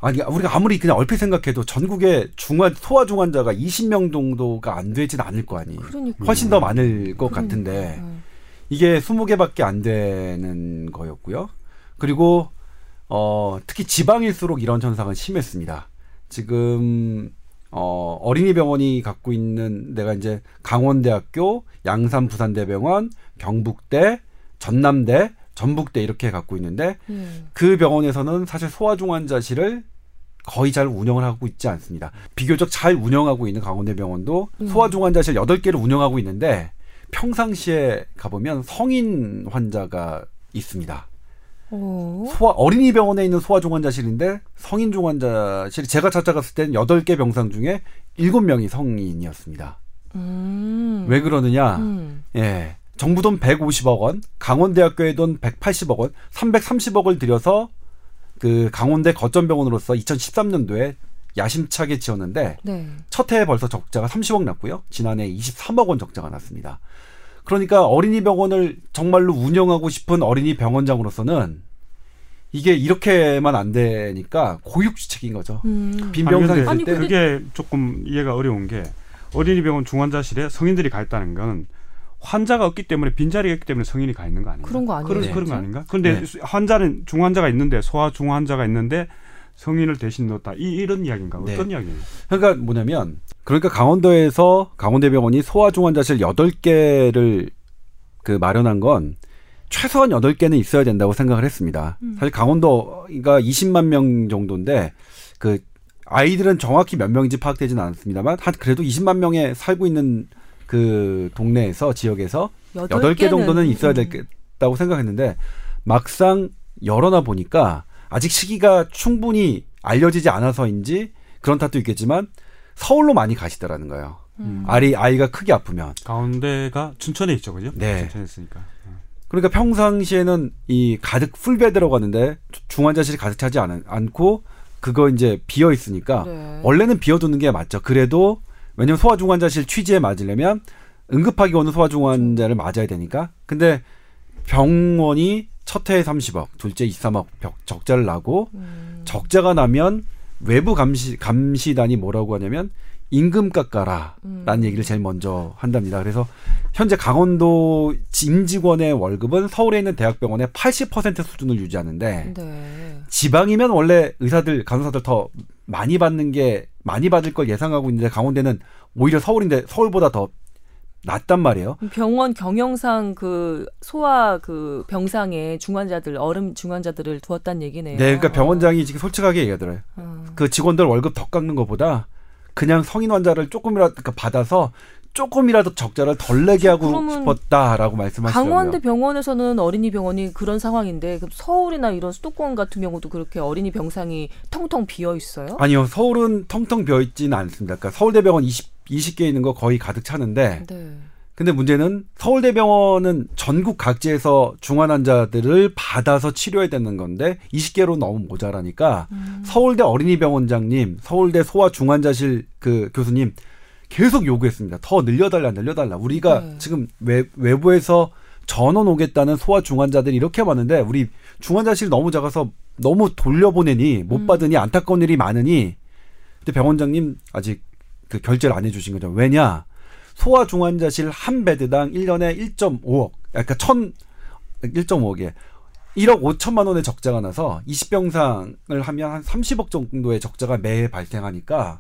아니 우리가 아무리 그냥 얼핏 생각해도 전국에 중환 소아 중환자가 20명 정도가 안 되진 않을 거 아니에요. 그러니까 훨씬 더 많을 것 그러니까. 같은데 음. 이게 20개밖에 안 되는 거였고요. 그리고 어 특히 지방일수록 이런 현상은 심했습니다. 지금 어 어린이 병원이 갖고 있는 내가 이제 강원대학교, 양산 부산대병원, 경북대, 전남대, 전북대 이렇게 갖고 있는데 예. 그 병원에서는 사실 소아중 환자실을 거의 잘 운영을 하고 있지 않습니다. 비교적 잘 운영하고 있는 강원대 병원도 음. 소아중 환자실 8개를 운영하고 있는데 평상시에 가보면 성인 환자가 있습니다. 어. 소아 어린이 병원에 있는 소아 중환자실인데 성인 중환자실 제가 찾아갔을 때는 8개 병상 중에 7명이 성인이었습니다. 음. 왜 그러느냐? 음. 예. 정부 돈 150억 원, 강원대학교의 돈 180억 원, 330억을 들여서 그 강원대 거점병원으로서 2013년도에 야심차게 지었는데 네. 첫 해에 벌써 적자가 30억 났고요. 지난해 23억 원 적자가 났습니다. 그러니까 어린이 병원을 정말로 운영하고 싶은 어린이 병원장으로서는 이게 이렇게만 안 되니까 고육지책인 거죠. 음. 빈 병상이 아니, 있을 근데 때 그게 조금 이해가 어려운 게 어린이 병원 중환자실에 성인들이 가 있다는 건 환자가 없기 때문에 빈자리가 있기 때문에 성인이 가 있는 거 아닌가? 그런 거 아니에요? 그런, 네. 그런 거 아닌가? 근데 네. 환자는 중환자가 있는데 소아 중환자가 있는데 성인을 대신 넣었다. 이 이런 이야기인가? 네. 어떤 이야기예요? 그러니까 뭐냐면 그러니까 강원도에서 강원대병원이 소아중환자실 8개를 그 마련한 건 최소한 8개는 있어야 된다고 생각을 했습니다. 음. 사실 강원도가 20만 명 정도인데 그 아이들은 정확히 몇 명인지 파악되지는 않습니다만 한 그래도 20만 명에 살고 있는 그 동네에서 지역에서 여덟 개 정도는 있어야 되겠다고 생각했는데 막상 열어나 보니까 아직 시기가 충분히 알려지지 않아서인지 그런 탓도 있겠지만 서울로 많이 가시더라는 거예요. 음. 아이 아이가 크게 아프면 가운데가 춘천에 있죠, 그죠? 네. 춘천에 있으니까. 그러니까 평상시에는 이 가득 풀베 들어가는데 중환자실이 가득 차지 않, 않고 그거 이제 비어 있으니까 네. 원래는 비워두는 게 맞죠. 그래도 왜냐면 소아중환자실 취지에 맞으려면 응급하게 오는 소아중환자를 맞아야 되니까. 근데 병원이 첫 해에 30억, 둘째 2, 3억 적자를 나고 음. 적자가 나면 외부 감시 감시단이 뭐라고 하냐면 임금 깎아라라는 음. 얘기를 제일 먼저 한답니다. 그래서 현재 강원도 임직원의 월급은 서울에 있는 대학병원의 80% 수준을 유지하는데 네. 지방이면 원래 의사들 간호사들 더 많이 받는 게 많이 받을 걸 예상하고 있는데 강원도는 오히려 서울인데 서울보다 더 낫단 말이에요. 병원 경영상 그 소아 그 병상에 중환자들 어름 중환자들을 두었다는 얘기네요. 네, 그러니까 병원장이 지금 솔직하게 얘기하더라고요. 어. 그 직원들 월급 더 깎는 것보다 그냥 성인 환자를 조금이라도 그러니까 받아서 조금이라도 적자를 덜 내게 하고 싶었다라고 말씀하시더라고요. 강원대 병원에서는 어린이 병원이 그런 상황인데 서울이나 이런 수도권 같은 경우도 그렇게 어린이 병상이 텅텅 비어 있어요? 아니요. 서울은 텅텅 비어 있지는 않습니다. 그러니까 서울대병원 20 20개 있는 거 거의 가득 차는데 네. 근데 문제는 서울대병원은 전국 각지에서 중환 환자들을 받아서 치료해야 되는 건데 20개로 너무 모자라니까 음. 서울대 어린이병원장님, 서울대 소아 중환자실 그 교수님 계속 요구했습니다. 더 늘려달라, 늘려달라. 우리가 네. 지금 외, 외부에서 전원 오겠다는 소아 중환자들이 이렇게 많은데 우리 중환자실 너무 작아서 너무 돌려보내니 못 음. 받으니 안타까운 일이 많으니 근데 병원장님 아직 그 결제를 안 해주신 거죠. 왜냐? 소아 중환자실 한 베드당 1년에 1.5억, 그러니까 천 1.5억에 1억 5천만 원의 적자가 나서 20병상을 하면 한 30억 정도의 적자가 매해 발생하니까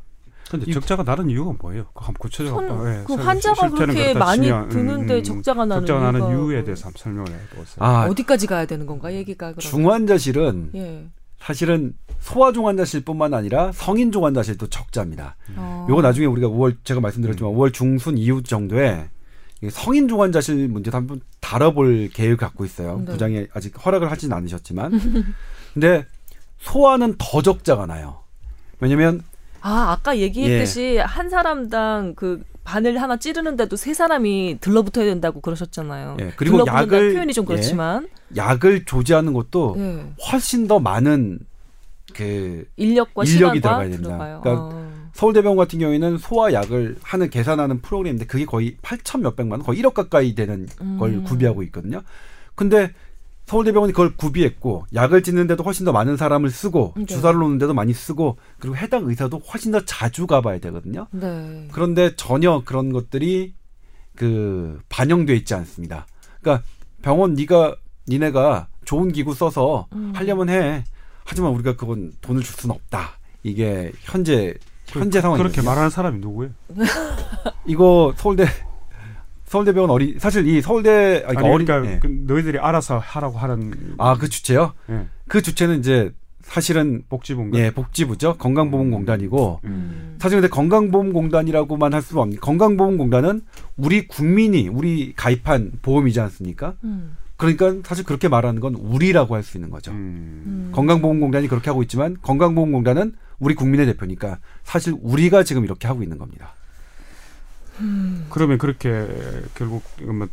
근데 적자가 나는 이유가 뭐예요? 그 한번 구체적으로 네, 그 환자가 그렇게 많이 치면, 드는데 음, 적자가 나는 적자가 나는 이유에 대해서 한번 설명을 해보세요. 아, 어디까지 가야 되는 건가 얘기가 그러면. 중환자실은 예. 사실은 소아중환자실뿐만 아니라 성인중환자실도 적자입니다. 어. 요거 나중에 우리가 5월 제가 말씀드렸지만 5월 중순 이후 정도에 성인중환자실 문제도 한번 다뤄볼 계획을 갖고 있어요. 네. 부장이 아직 허락을 하진 않으셨지만. 근데 소아는 더 적자가 나요. 왜냐면 아 아까 얘기했듯이 예. 한 사람당 그 바늘 하나 찌르는데도 세 사람이 들러붙어야 된다고 그러셨잖아요. 예. 그리고 약을 표현이 좀 그렇지만 예. 약을 조제하는 것도 예. 훨씬 더 많은 그 인력과 인력이 들어가야 된다. 들어가요. 그러니까 어. 서울대병원 같은 경우에는 소아약을 하는 계산하는 프로그램인데 그게 거의 8천 몇백만 원, 거의 1억 가까이 되는 걸 음. 구비하고 있거든요. 근데 서울대병원이 그걸 구비했고 약을 짓는데도 훨씬 더 많은 사람을 쓰고 네. 주사를 놓는데도 많이 쓰고 그리고 해당 의사도 훨씬 더 자주 가봐야 되거든요. 네. 그런데 전혀 그런 것들이 그 반영돼 있지 않습니다. 그러니까 병원 네가 니네가 좋은 기구 써서 음. 하려면 해. 하지만 우리가 그건 돈을 줄 수는 없다. 이게 현재 그, 현재 상황이 그렇게 말하는 사람이 누구예요? 이거 서울대 서울대병원 어린 사실 이 서울대 아니, 그러니까, 어린, 그러니까 예. 그 너희들이 알아서 하라고 하는 아 그 주체요? 예. 그 주체는 이제 사실은 복지부인가? 예, 복지부죠. 건강보험공단이고 음. 사실 근데 건강보험공단이라고만 할 수는 없는 건강보험공단은 우리 국민이 우리 가입한 보험이지 않습니까? 음. 그러니까 사실 그렇게 말하는 건 우리라고 할 수 있는 거죠. 음. 음. 건강보험공단이 그렇게 하고 있지만 건강보험공단은 우리 국민의 대표니까 사실 우리가 지금 이렇게 하고 있는 겁니다. 음. 그러면 그렇게 결국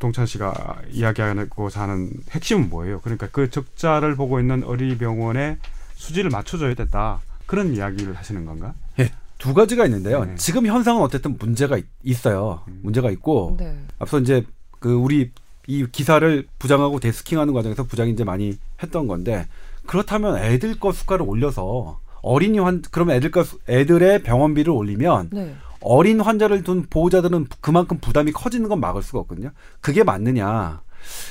동찬 씨가 이야기하고자 하는 핵심은 뭐예요? 그러니까 그 적자를 보고 있는 어린이병원에 수지를 맞춰줘야 된다. 그런 이야기를 하시는 건가? 예. 두 가지가 있는데요. 네. 지금 현상은 어쨌든 문제가 있, 어요 음. 문제가 있고 네. 앞서 이제 그 우리 이 기사를 부장하고 데스킹하는 과정에서 부장이 이제 많이 했던 건데 그렇다면 애들 거 수가를 올려서 어린이 환 그러면 애들 거 애들의 병원비를 올리면 네. 어린 환자를 둔 보호자들은 그만큼 부담이 커지는 건 막을 수가 없거든요. 그게 맞느냐?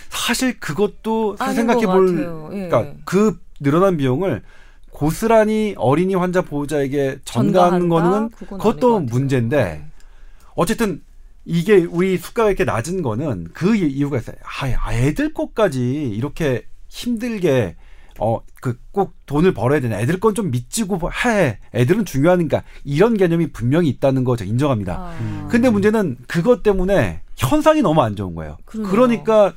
사실 그것도 생각해 볼 예. 그러니까 그 늘어난 비용을 고스란히 어린이 환자 보호자에게 전가하는 거는 그것도 문제인데 네. 어쨌든 이게 우리 수가가 이렇게 낮은 거는 그 이유가 있어요. 아, 애들 것까지 이렇게 힘들게 어, 그 꼭 돈을 벌어야 되는 애들 건 좀 미치고 해. 애들은 중요하니까 이런 개념이 분명히 있다는 거 제가 인정합니다. 아. 근데 문제는 그것 때문에 현상이 너무 안 좋은 거예요. 그러네요. 그러니까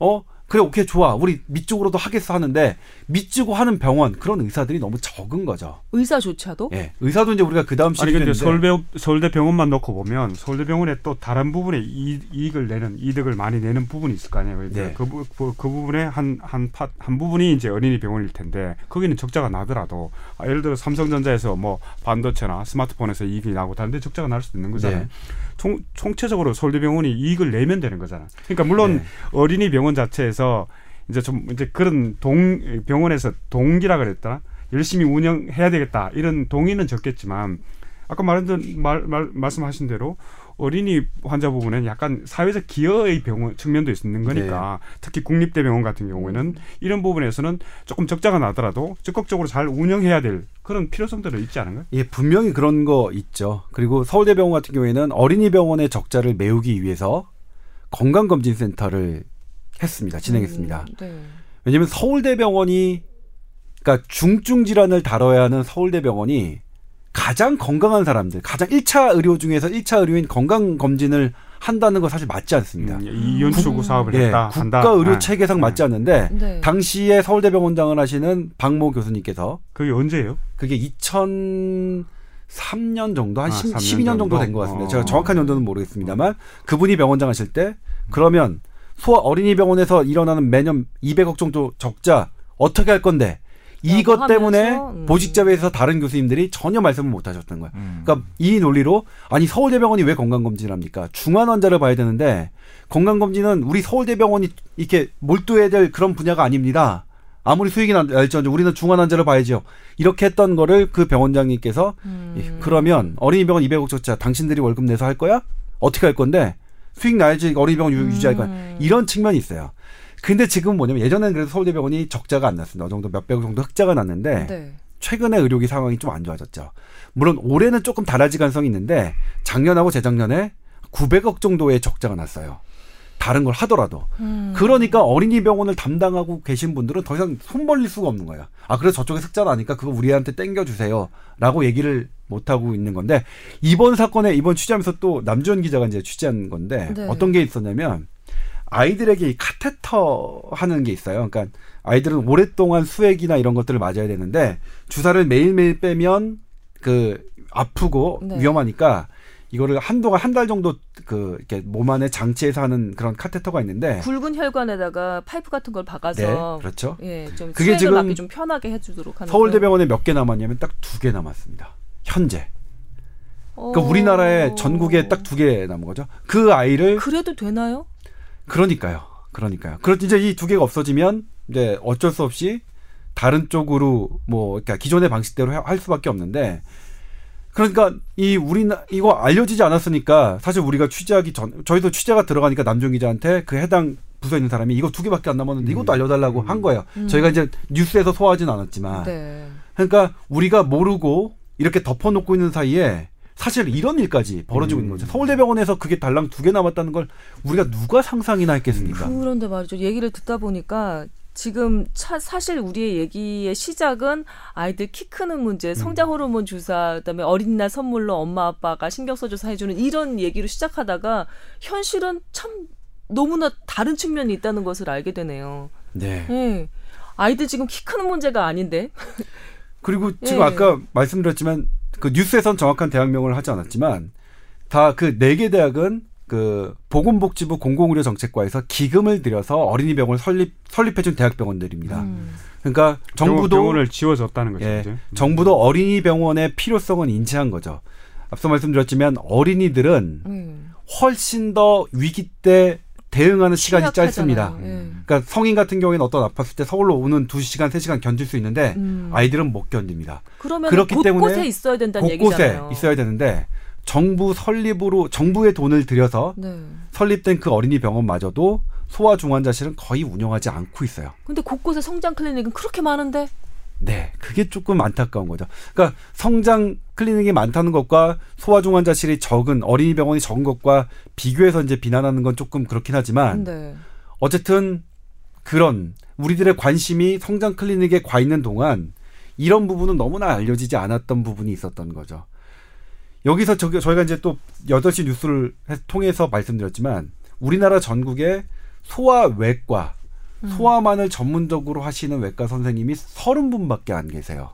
어 그래 오케이 좋아 우리 밑쪽으로도 하겠어 하는데 밑주고 하는 병원 그런 의사들이 너무 적은 거죠. 의사조차도? 예, 의사도 이제 우리가 그 다음 시리즈 아니 근데 서울대 서울대 병원만 놓고 보면 서울대 병원에 또 다른 부분에 이 익, 을 내는 이득을 많이 내는 부분이 있을 거 아니에요. 네. 그, 그, 그 부분에 한한한 한 부분이 이제 어린이 병원일 텐데 거기는 적자가 나더라도 아, 예를 들어 삼성전자에서 뭐 반도체나 스마트폰에서 이익이 나고 다른데 적자가 날 수도 있는 거잖아요. 네. 총, 총체적으로 서울대병원이 이익을 내면 되는 거잖아. 그러니까 물론 네. 어린이 병원 자체에서 이제 좀 이제 그런 동 병원에서 동기라 그랬다. 열심히 운영해야 되겠다 이런 동의는 적겠지만 아까 말했던 말, 말 말씀하신 대로 어린이 환자 부분은 약간 사회적 기여의 병원 측면도 있는 거니까 네. 특히 국립대병원 같은 경우에는 이런 부분에서는 조금 적자가 나더라도 적극적으로 잘 운영해야 될 그런 필요성들은 있지 않은가요? 예, 분명히 그런 거 있죠. 그리고 서울대병원 같은 경우에는 어린이 병원의 적자를 메우기 위해서 건강검진센터를 했습니다. 진행했습니다. 음, 네. 왜냐하면 서울대병원이 그러니까 중증 질환을 다뤄야 하는 서울대병원이 가장 건강한 사람들, 가장 1차 의료 중에서 1차 의료인 건강 검진을 한다는 거 사실 맞지 않습니다. 음, 이윤 추구 사업을 예, 했다. 국가 한다. 의료 네. 체계상 네. 맞지 않는데 네. 당시에 서울대병원장을 하시는 박모 교수님께서 그게 언제예요? 그게 2003년 정도 한 아, 10, 12년 정도 된 것 같습니다. 어. 제가 정확한 연도는 모르겠습니다만 그분이 병원장 하실 때 그러면 소아 어린이 병원에서 일어나는 매년 200억 정도 적자 어떻게 할 건데 이것 때문에 음. 보직자회에서 다른 교수님들이 전혀 말씀을 못 하셨던 거예요. 음. 그러니까 이 논리로 아니 서울대병원이 왜 건강검진을 합니까? 중환 환자를 봐야 되는데 건강검진은 우리 서울대병원이 이렇게 몰두해야 될 그런 분야가 아닙니다. 아무리 수익이 날지언정 우리는 중환 환자를 봐야죠. 이렇게 했던 거를 그 병원장님께서 음. 그러면 어린이병원 200억 적자 당신들이 월급 내서 할 거야? 어떻게 할 건데? 수익 나야지 어린이병원 음. 유지할 거야. 이런 측면이 있어요. 근데 지금 뭐냐면 예전에는 그래도 서울대병원이 적자가 안 났습니다. 어느 정도 몇백억 정도 흑자가 났는데 네. 최근에 의료기 상황이 좀 안 좋아졌죠. 물론 올해는 조금 달라질 가능성이 있는데 작년하고 재작년에 900억 정도의 적자가 났어요. 다른 걸 하더라도. 음. 그러니까 어린이 병원을 담당하고 계신 분들은 더 이상 손 벌릴 수가 없는 거예요. 아, 그래서 저쪽에 흑자 나니까 그거 우리한테 땡겨주세요. 라고 얘기를 못하고 있는 건데, 이번 사건에 이번 취재하면서 또 남주현 기자가 이제 취재한 건데, 네. 어떤 게 있었냐면, 아이들에게 이 카테터 하는 게 있어요. 그러니까 아이들은 오랫동안 수액이나 이런 것들을 맞아야 되는데 주사를 매일매일 빼면 그 아프고 네. 위험하니까 이거를 한동안 한 달 정도 그 이렇게 몸 안에 장치에서 하는 그런 카테터가 있는데 굵은 혈관에다가 파이프 같은 걸 박아서 네, 그렇죠. 예, 좀 그게 지금 좀 편하게 해주도록 하는 서울대병원에 몇 개 남았냐면 딱 두 개 남았습니다. 현재. 그러니까 우리나라에 전국에 딱 두 개 남은 거죠. 그 아이를 그래도 되나요? 그러니까요. 그러니까요. 그렇 이제 이 두 개가 없어지면 이제 어쩔 수 없이 다른 쪽으로 뭐 그러니까 기존의 방식대로 할 수밖에 없는데 그러니까 이 우리나 이거 알려지지 않았으니까 사실 우리가 취재하기 전 저희도 취재가 들어가니까 남종 기자한테 그 해당 부서 있는 사람이 이거 두 개밖에 안 남았는데 음. 이것도 알려달라고 음. 한 거예요. 음. 저희가 이제 뉴스에서 소화하진 않았지만 네. 그러니까 우리가 모르고 이렇게 덮어놓고 있는 사이에 사실 이런 일까지 벌어지고 음. 있는 거죠. 서울대병원에서 그게 달랑 두 개 남았다는 걸 우리가 누가 상상이나 했겠습니까? 그런데 말이죠. 얘기를 듣다 보니까 지금 차, 사실 우리의 얘기의 시작은 아이들 키 크는 문제, 음. 성장 호르몬 주사, 그다음에 어린이날 선물로 엄마 아빠가 신경 써줘서 해주는 이런 얘기로 시작하다가 현실은 참 너무나 다른 측면이 있다는 것을 알게 되네요. 네. 네. 아이들 지금 키 크는 문제가 아닌데. 그리고 지금 네. 아까 말씀드렸지만 그 뉴스에선 정확한 대학명을 하지 않았지만 다 그 네 개 대학은 그 보건복지부 공공의료 정책과에서 기금을 들여서 어린이 병원을 설립 설립해준 대학 병원들입니다. 음. 그러니까 정부도 병원을 지워줬다는 거죠. 예, 음. 정부도 어린이 병원의 필요성은 인지한 거죠. 앞서 말씀드렸지만 어린이들은 음. 훨씬 더 위기 때 대응하는 시간이 짧습니다. 예. 그러니까 성인 같은 경우에는 어떤 아팠을 때 서울로 오는 2시간, 3시간 견딜 수 있는데 음. 아이들은 못 견딥니다. 그러면 그렇기 곳곳에 때문에 있어야 된다는 곳곳에 얘기잖아요. 있어야 되는데 정부 설립으로 정부의 돈을 들여서 네. 설립된 그 어린이 병원마저도 소아 중환자실은 거의 운영하지 않고 있어요. 근데 곳곳에 성장 클리닉은 그렇게 많은데 네, 그게 조금 안타까운 거죠. 그러니까 성장 클리닉이 많다는 것과 소아중환자실이 적은 어린이 병원이 적은 것과 비교해서 이제 비난하는 건 조금 그렇긴 하지만 네. 어쨌든 그런 우리들의 관심이 성장 클리닉에 가 있는 동안 이런 부분은 너무나 알려지지 않았던 부분이 있었던 거죠. 여기서 저기 저희가 이제 또 여덟 시 뉴스를 통해서 말씀드렸지만 우리나라 전국에 소아 외과, 음. 소아만을 전문적으로 하시는 외과 선생님이 서른 분밖에 안 계세요.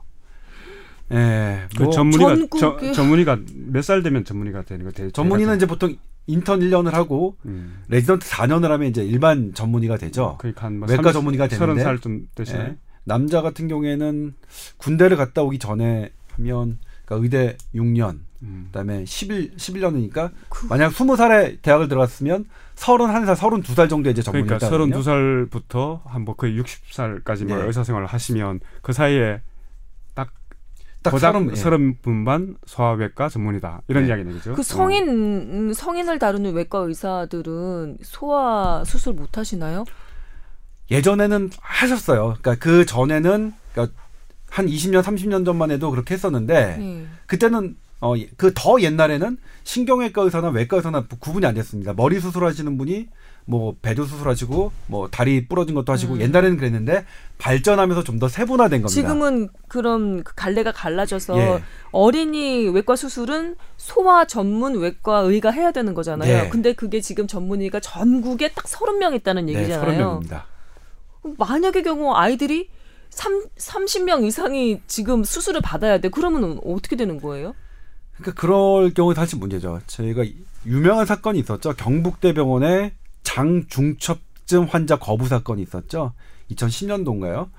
예. 그 뭐 전문의가 저, 전문의가 몇 살 되면 전문의가 되는 거 대, 전문의는 이제 보통 인턴 1년을 하고 음. 레지던트 4년을 하면 이제 일반 전문의가 되죠. 그러니까 한뭐 외과 30, 전문의가 되는데 30살 좀되시나 예. 남자 같은 경우에는 군대를 갔다 오기 전에 하면 그러니까 의대 6년, 음. 그다음에 11 11년이니까 그... 만약 20살에 대학을 들어갔으면 31살, 32살 정도 이제 전문의가 그러니까 32살부터 한뭐 거의 60살까지 뭐 네. 의사 생활을 하시면 그 사이에 딱 서른 서른 분반 소아외과 전문이다 이런 네. 이야기는 거죠. 그 성인 어. 성인을 다루는 외과 의사들은 소아 수술 못 하시나요? 예전에는 하셨어요. 그러니까 그 전에는 그러니까 한 20년 30년 전만 해도 그렇게 했었는데 네. 그때는 어 그 더 옛날에는 신경외과 의사나 외과 의사나 구분이 안 됐습니다. 머리 수술하시는 분이 뭐 배도 수술하시고 뭐 다리 부러진 것도 하시고 음. 옛날에는 그랬는데 발전하면서 좀 더 세분화된 겁니다. 지금은 그런 그 갈래가 갈라져서 예. 어린이 외과 수술은 소아 전문 외과 의가 해야 되는 거잖아요. 네. 근데 그게 지금 전문의가 전국에 딱 서른 명 있다는 네, 얘기잖아요. 네, 30명입니다. 만약의 경우 아이들이 3, 30명 이상이 지금 수술을 받아야 돼. 그러면 어떻게 되는 거예요? 그러니까 그럴 경우 사실 문제죠. 저희가 유명한 사건이 있었죠. 경북대병원에 장중첩증 환자 거부 사건이 있었죠. 2010년도인가요?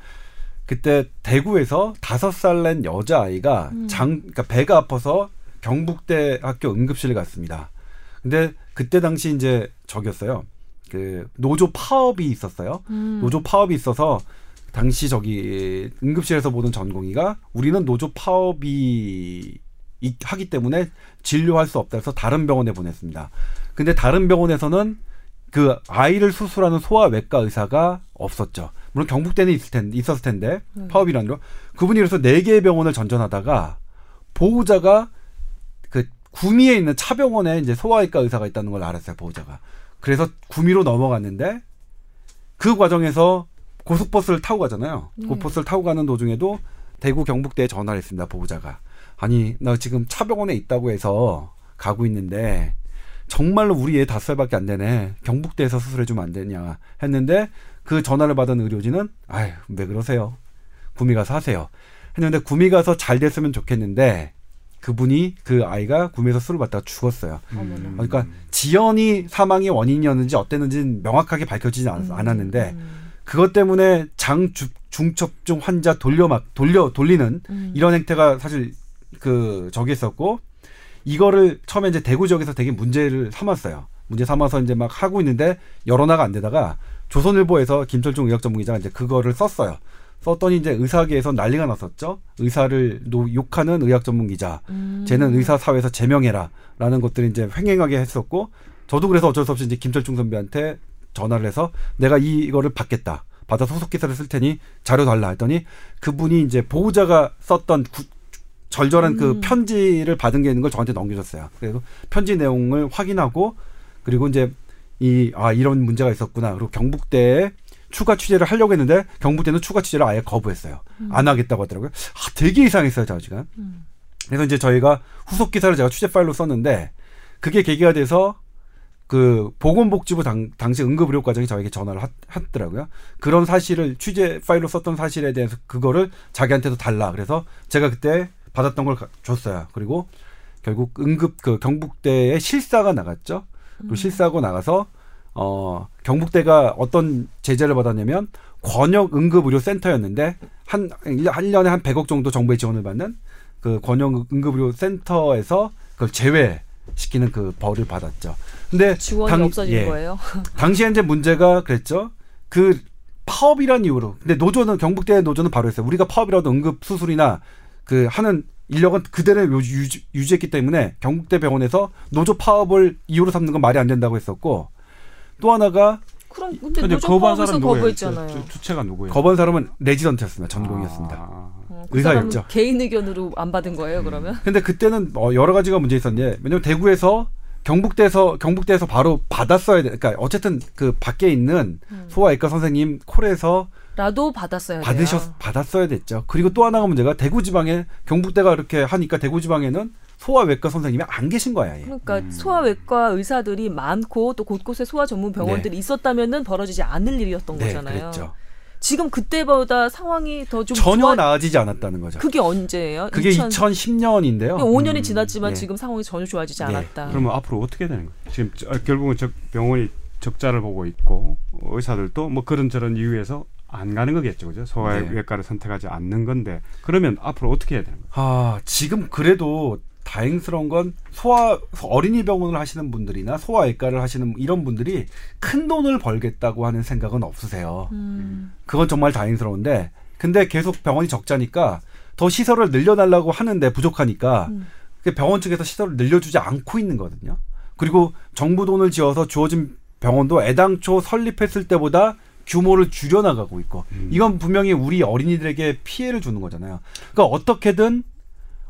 그때 대구에서 다섯 살 낸 여자 아이가 음. 장, 그러니까 배가 아파서 경북대 학교 응급실에 갔습니다. 근데 그때 당시 이제 저기였어요. 그 노조 파업이 있었어요. 음. 노조 파업이 있어서 당시 저기 응급실에서 보던 전공의가 우리는 노조 파업이 하기 때문에 진료할 수 없다 해서 다른 병원에 보냈습니다. 근데 다른 병원에서는 그 아이를 수술하는 소아외과 의사가 없었죠. 물론 경북대는 있을 텐데, 있었을 텐데 음. 파업이라는 거 그분이 그래서 네 개의 병원을 전전하다가 보호자가 그 구미에 있는 차병원에 이제 소아외과 의사가 있다는 걸 알았어요 보호자가. 그래서 구미로 넘어갔는데 그 과정에서 고속버스를 타고 가잖아요. 네. 고속버스를 타고 가는 도중에도 대구 경북대에 전화를 했습니다 보호자가. 아니 나 지금 차병원에 있다고 해서 가고 있는데 정말로 우리 애 다섯 살밖에 안 되네. 경북대에서 수술해 주면 안 되냐 했는데 그 전화를 받은 의료진은 아유 왜 그러세요? 구미 가서 하세요. 했는데 구미 가서 잘 됐으면 좋겠는데 그분이 그 아이가 구미에서 술을 받다가 죽었어요. 음. 그러니까 지연이 사망의 원인이었는지 어땠는지는 명확하게 밝혀지지 음. 않았는데 그것 때문에 장 중첩중 환자 돌려 막 돌려 돌리는 음. 이런 행태가 사실 그 저기 있었고 이거를 처음에 이제 대구 지역에서 되게 문제를 삼았어요. 문제 삼아서 이제 막 하고 있는데 여론화가 안 되다가 조선일보에서 김철중 의학 전문기자가 이제 그거를 썼어요. 썼더니 이제 의사계에서 난리가 났었죠. 의사를 노, 욕하는 의학 전문 기자. 음. 쟤는 의사 사회에서 제명해라라는 것들이 이제 횡행하게 했었고 저도 그래서 어쩔 수 없이 이제 김철중 선배한테 전화를 해서 내가 이거를 받겠다. 받아 소속 기사를 쓸 테니 자료 달라 했더니 그분이 이제 보호자가 썼던 구, 절절한 그 음. 그 편지를 받은 게 있는 걸 저한테 넘겨줬어요. 그래서 편지 내용을 확인하고 그리고 이제 이 아 이런 문제가 있었구나. 그리고 경북대에 추가 취재를 하려고 했는데 경북대는 추가 취재를 아예 거부했어요. 음. 안 하겠다고 하더라고요. 아, 되게 이상했어요, 저 지금. 음. 그래서 이제 저희가 후속 기사를 제가 취재 파일로 썼는데 그게 계기가 돼서 그 보건복지부 당, 당시 응급의료과장이 저에게 전화를 하, 하더라고요. 그런 사실을 취재 파일로 썼던 사실에 대해서 그거를 자기한테도 달라. 그래서 제가 그때 받았던 걸 줬어요. 그리고 결국 응급 그 경북대에 실사가 나갔죠. 그 실사고 나가서 어 경북대가 어떤 제재를 받았냐면 권역 응급 의료 센터였는데 한 1년에 한 100억 정도 정부의 지원을 받는 그 권역 응급 의료 센터에서 그걸 제외 시키는 그 벌을 받았죠. 근데 지원이 당, 없어진 예, 거예요. 당시에 이제 문제가 그랬죠. 그 파업이란 이유로. 근데 노조는 경북대 노조는 바로 했어요. 우리가 파업이라도 응급 수술이나 그 하는 인력은 그대로 유지, 유지했기 때문에 경북대 병원에서 노조 파업을 이유로 삼는 건 말이 안 된다고 했었고 또 하나가 그럼 근데 노조 파업에서 거부했잖아요. 주체가 누구예요? 거부한 사람은 레지던트였습니다. 전공이었습니다. 아. 어, 그 의사였죠. 개인 의견으로 안 받은 거예요, 그러면? 음. 근데 그때는 어, 여러 가지가 문제 있었는데 왜냐면 대구에서 경북대에서 경북대에서 바로 받았어야 돼. 그러니까 어쨌든 그 밖에 있는 음. 소아외과 선생님 콜에서 라도 받았어야 받으셨 돼요. 받았어야 됐죠. 그리고 또 하나가 문제가 대구 지방에 경북대가 이렇게 하니까 대구 지방에는 소아외과 선생님이 안 계신 거야. 예. 그러니까 음. 소아외과 의사들이 많고 또 곳곳에 소아 전문 병원들이 네. 있었다면은 벌어지지 않을 일이었던 네, 거잖아요. 그랬죠. 지금 그때보다 상황이 더 좀 전혀 좋아... 나아지지 않았다는 거죠. 그게 언제예요? 그게 2000... 2010년인데요. 5년이 음, 지났지만 네. 지금 상황이 전혀 좋아지지 네. 않았다. 그러면 앞으로 어떻게 되는 거예요? 지금 결국은 저 병원이 적자를 보고 있고 의사들도 뭐 그런저런 이유에서 안 가는 거겠죠, 그죠? 소아외과를 네. 선택하지 않는 건데 그러면 앞으로 어떻게 해야 되는 거예요? 아 지금 그래도 다행스러운 건 소아 어린이 병원을 하시는 분들이나 소아외과를 하시는 이런 분들이 큰 돈을 벌겠다고 하는 생각은 없으세요. 음. 그건 정말 다행스러운데 근데 계속 병원이 적자니까 더 시설을 늘려달라고 하는데 부족하니까 음. 병원 측에서 시설을 늘려주지 않고 있는 거거든요. 그리고 정부 돈을 지어서 주어진 병원도 애당초 설립했을 때보다 규모를 줄여나가고 있고 음. 이건 분명히 우리 어린이들에게 피해를 주는 거잖아요. 그러니까 어떻게든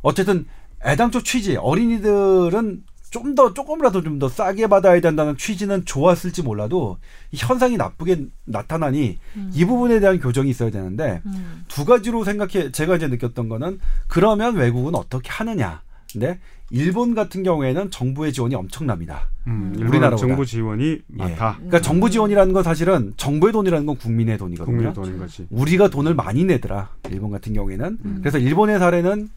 어쨌든 애당초 취지 어린이들은 좀 더 조금이라도 좀 더 싸게 받아야 된다는 취지는 좋았을지 몰라도 이 현상이 나쁘게 나타나니 음. 이 부분에 대한 교정이 있어야 되는데 음. 두 가지로 생각해 제가 이제 느꼈던 거는 그러면 외국은 어떻게 하느냐. 근데 일본 같은 경우에는 정부의 지원이 엄청납니다. 음, 우리나라 정부 지원이 예. 많다. 그러니까 정부 지원이라는 건 사실은 정부의 돈이라는 건 국민의 돈이거든요. 국민의 돈인 거지. 우리가 돈을 많이 내더라. 일본 같은 경우에는. 음. 그래서 일본의 사례는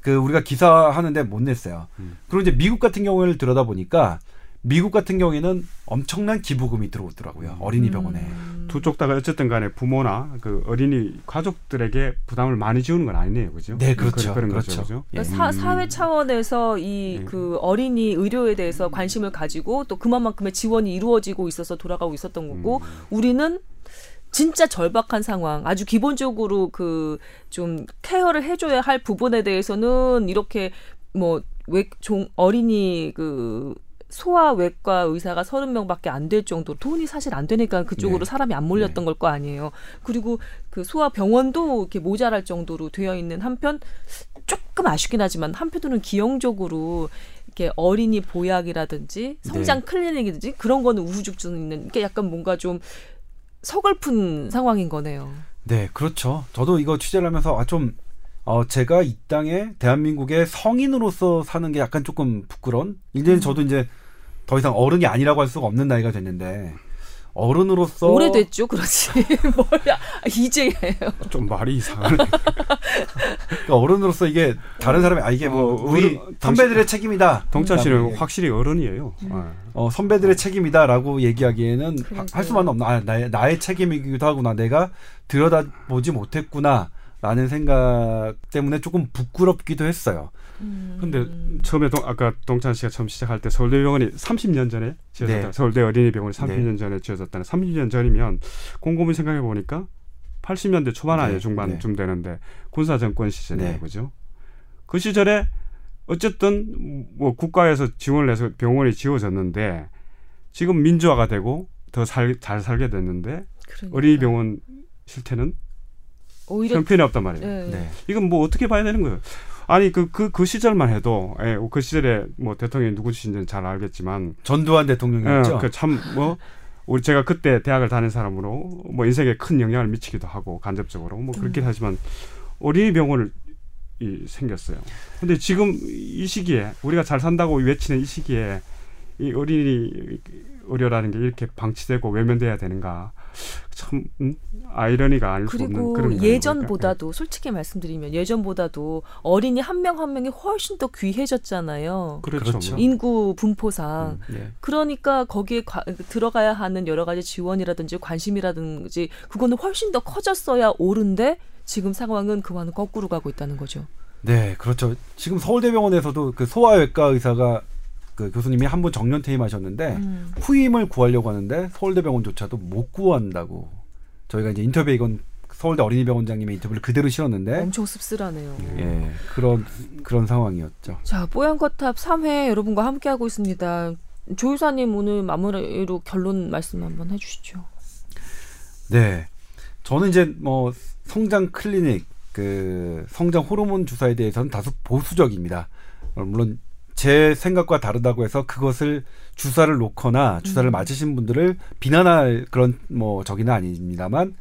그 우리가 기사하는데 못 냈어요. 음. 그리고 이제 미국 같은 경우를 들여다 보니까 미국 같은 경우에는 엄청난 기부금이 들어오더라고요. 음. 어린이 병원에. 음. 두쪽 다가 어쨌든 간에 부모나 그 어린이 가족들에게 부담을 많이 지우는 건 아니네요. 그죠? 네, 그렇죠. 그런 그렇죠. 거죠. 그러니까 사, 음. 사회 차원에서 이그 네. 어린이 의료에 대해서 관심을 가지고 또 그만큼의 지원이 이루어지고 있어서 돌아가고 있었던 거고 음. 우리는 진짜 절박한 상황, 아주 기본적으로 그 좀 케어를 해줘야 할 부분에 대해서는 이렇게 뭐외종 어린이 그 소아외과 의사가 서른 명밖에 안 될 정도로 돈이 사실 안 되니까 그쪽으로 네. 사람이 안 몰렸던 네. 걸거 아니에요. 그리고 그 소아 병원도 이렇게 모자랄 정도로 되어 있는 한편 조금 아쉽긴 하지만 한편으로는 기형적으로 이렇게 어린이 보약이라든지 성장 네. 클리닉이든지 그런 거는 우후죽순 있는 게 약간 뭔가 좀 서글픈 상황인 거네요. 네, 그렇죠. 저도 이거 취재를 하면서 아, 좀 어, 제가 이 땅에 대한민국의 성인으로서 사는 게 약간 조금 부끄러운. 이제는 음. 저도 이제 더 이상 어른이 아니라고 할 수가 없는 나이가 됐는데 어른으로서 오래됐죠, 그렇지. 뭐야 이제예요. 좀 말이 이상하네. 그러니까 어른으로서 이게 다른 사람이 아 이게 뭐 어, 우리 어른, 선배들의 책임이다. 동찬 씨는 확실히 어른이에요. 음. 네. 어, 선배들의 책임이다라고 얘기하기에는 그러니까요. 할 수만 없나. 아, 나의 나의 책임이기도 하구나. 내가 들여다 보지 못했구나. 라는 생각 때문에 조금 부끄럽기도 했어요. 음. 근데 처음에 동, 아까 동찬 씨가 처음 시작할 때 서울대병원이 30년 전에 지어졌다. 네. 서울대 어린이병원이 30년 네. 전에 지어졌다는 30년 전이면 곰곰이 생각해 보니까 80년대 초반 아니에요. 네. 중반쯤 네. 되는데 군사 정권 시절이에요. 네. 그죠? 그 시절에 어쨌든 뭐 국가에서 지원을 해서 병원이 지어졌는데 지금 민주화가 되고 더 잘 살게 됐는데 그러니까. 어린이병원 실태는 오히려 형편이 없단 말이에요. 네. 네. 이건 뭐 어떻게 봐야 되는 거예요? 아니 그 그그 그 시절만 해도 예, 그 시절에 뭐 대통령이 누구신지는 잘 알겠지만 전두환 대통령이었죠. 예, 그참뭐 우리 제가 그때 대학을 다닌 사람으로 뭐 인생에 큰 영향을 미치기도 하고 간접적으로 뭐 그렇긴 음. 하지만 어린이 병원을 이 생겼어요. 근데 지금 이 시기에 우리가 잘 산다고 외치는 이 시기에 이 어린이 의료라는 게 이렇게 방치되고 외면돼야 되는가? 참 음? 아이러니가 아닐 수 없는 그런 그리고 예전보다도 네. 솔직히 말씀드리면 예전보다도 어린이 한 명한 한 명이 훨씬 더 귀해졌잖아요. 그렇죠. 그렇죠. 인구 분포상. 음, 네. 그러니까 거기에 과, 들어가야 하는 여러 가지 지원이라든지 관심이라든지 그거는 훨씬 더 커졌어야 옳은데 지금 상황은 그와는 거꾸로 가고 있다는 거죠. 네, 그렇죠. 지금 서울대병원에서도 그 소아외과 의사가 그 교수님이 한 분 정년 퇴임하셨는데 음. 후임을 구하려고 하는데 서울대병원조차도 못 구한다고 저희가 이제 인터뷰에 이건 서울대 어린이병원장님의 인터뷰를 그대로 실었는데 엄청 씁쓸하네요. 예, 그런 그런 상황이었죠. 자, 뽀얀거탑 3회 여러분과 함께 하고 있습니다. 조유사님 오늘 마무리로 결론 말씀 한번 해주시죠. 네, 저는 이제 뭐 성장 클리닉 그 성장 호르몬 주사에 대해서는 다소 보수적입니다. 물론 제 생각과 다르다고 해서 그것을 주사를 놓거나 주사를 음. 맞으신 분들을 비난할 그런 뭐 저기는 아닙니다만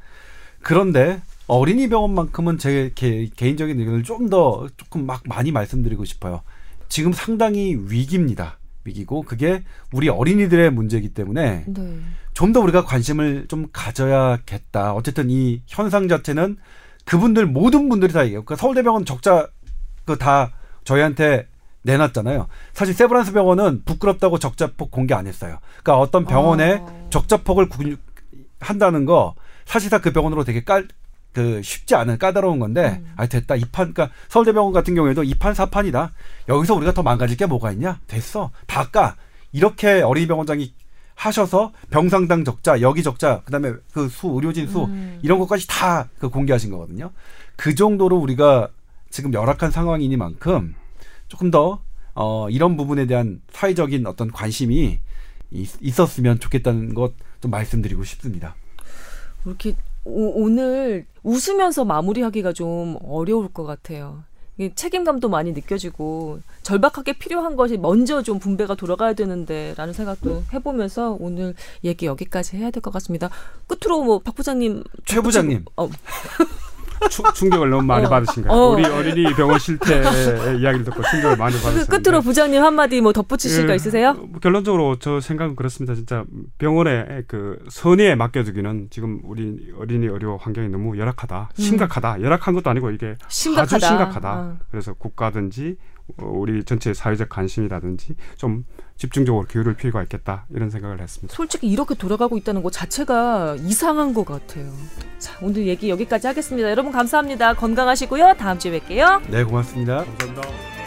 그런데 어린이 병원만큼은 제 개, 개인적인 의견을 좀 더 조금 막 많이 말씀드리고 싶어요. 지금 상당히 위기입니다. 위기고 그게 우리 어린이들의 문제이기 때문에 네. 좀더 우리가 관심을 좀 가져야겠다. 어쨌든 이 현상 자체는 그분들 모든 분들이 다 얘기해요. 그러니까 서울대병원 적자 그 다 저희한테 내놨잖아요. 사실 세브란스 병원은 부끄럽다고 적자폭 공개 안 했어요. 그러니까 어떤 병원에 어. 적자폭을 구, 한다는 거 사실상 그 병원으로 되게 깔, 그 쉽지 않은 까다로운 건데 음. 아 됐다 이판 그러니까 서울대병원 같은 경우에도 이판 사판이다 여기서 우리가 더 망가질 게 뭐가 있냐 됐어 다 까 이렇게 어린이 병원장이 하셔서 병상당 적자 여기 적자 그다음에 그 수 의료진 수 음. 이런 것까지 다 그 공개하신 거거든요 그 정도로 우리가 지금 열악한 상황이니만큼 조금 더 어, 이런 부분에 대한 사회적인 어떤 관심이 있, 었으면 좋겠다는 것 좀 말씀드리고 싶습니다. 이렇게 오, 오늘 웃으면서 마무리하기가 좀 어려울 것 같아요. 책임감도 많이 느껴지고 절박하게 필요한 것이 먼저 좀 분배가 돌아가야 되는데라는 생각도 해보면서 오늘 얘기 여기까지 해야 될 것 같습니다. 끝으로 뭐 박 부장님, 최 부장님, 어. 충격을 너무 많이 어. 받으신가요? 어. 우리 어린이 병원 실태 이야기를 듣고 충격을 많이 받으셨는데 끝으로 부장님 한마디 뭐 덧붙이실 그, 거 있으세요? 뭐 결론적으로 저 생각은 그렇습니다. 진짜 병원에 그 선의에 맡겨주기는 지금 우리 어린이 의료 환경이 너무 열악하다, 음. 심각하다. 음. 열악한 것도 아니고 이게 심각하다. 아주 심각하다. 어. 그래서 국가든지 우리 전체 사회적 관심이라든지 좀 집중적으로 기울일 필요가 있겠다 이런 생각을 했습니다. 솔직히 이렇게 돌아가고 있다는 것 자체가 이상한 것 같아요. 자 오늘 얘기 여기까지 하겠습니다. 여러분 감사합니다. 건강하시고요. 다음 주에 뵐게요. 네 고맙습니다. 감사합니다.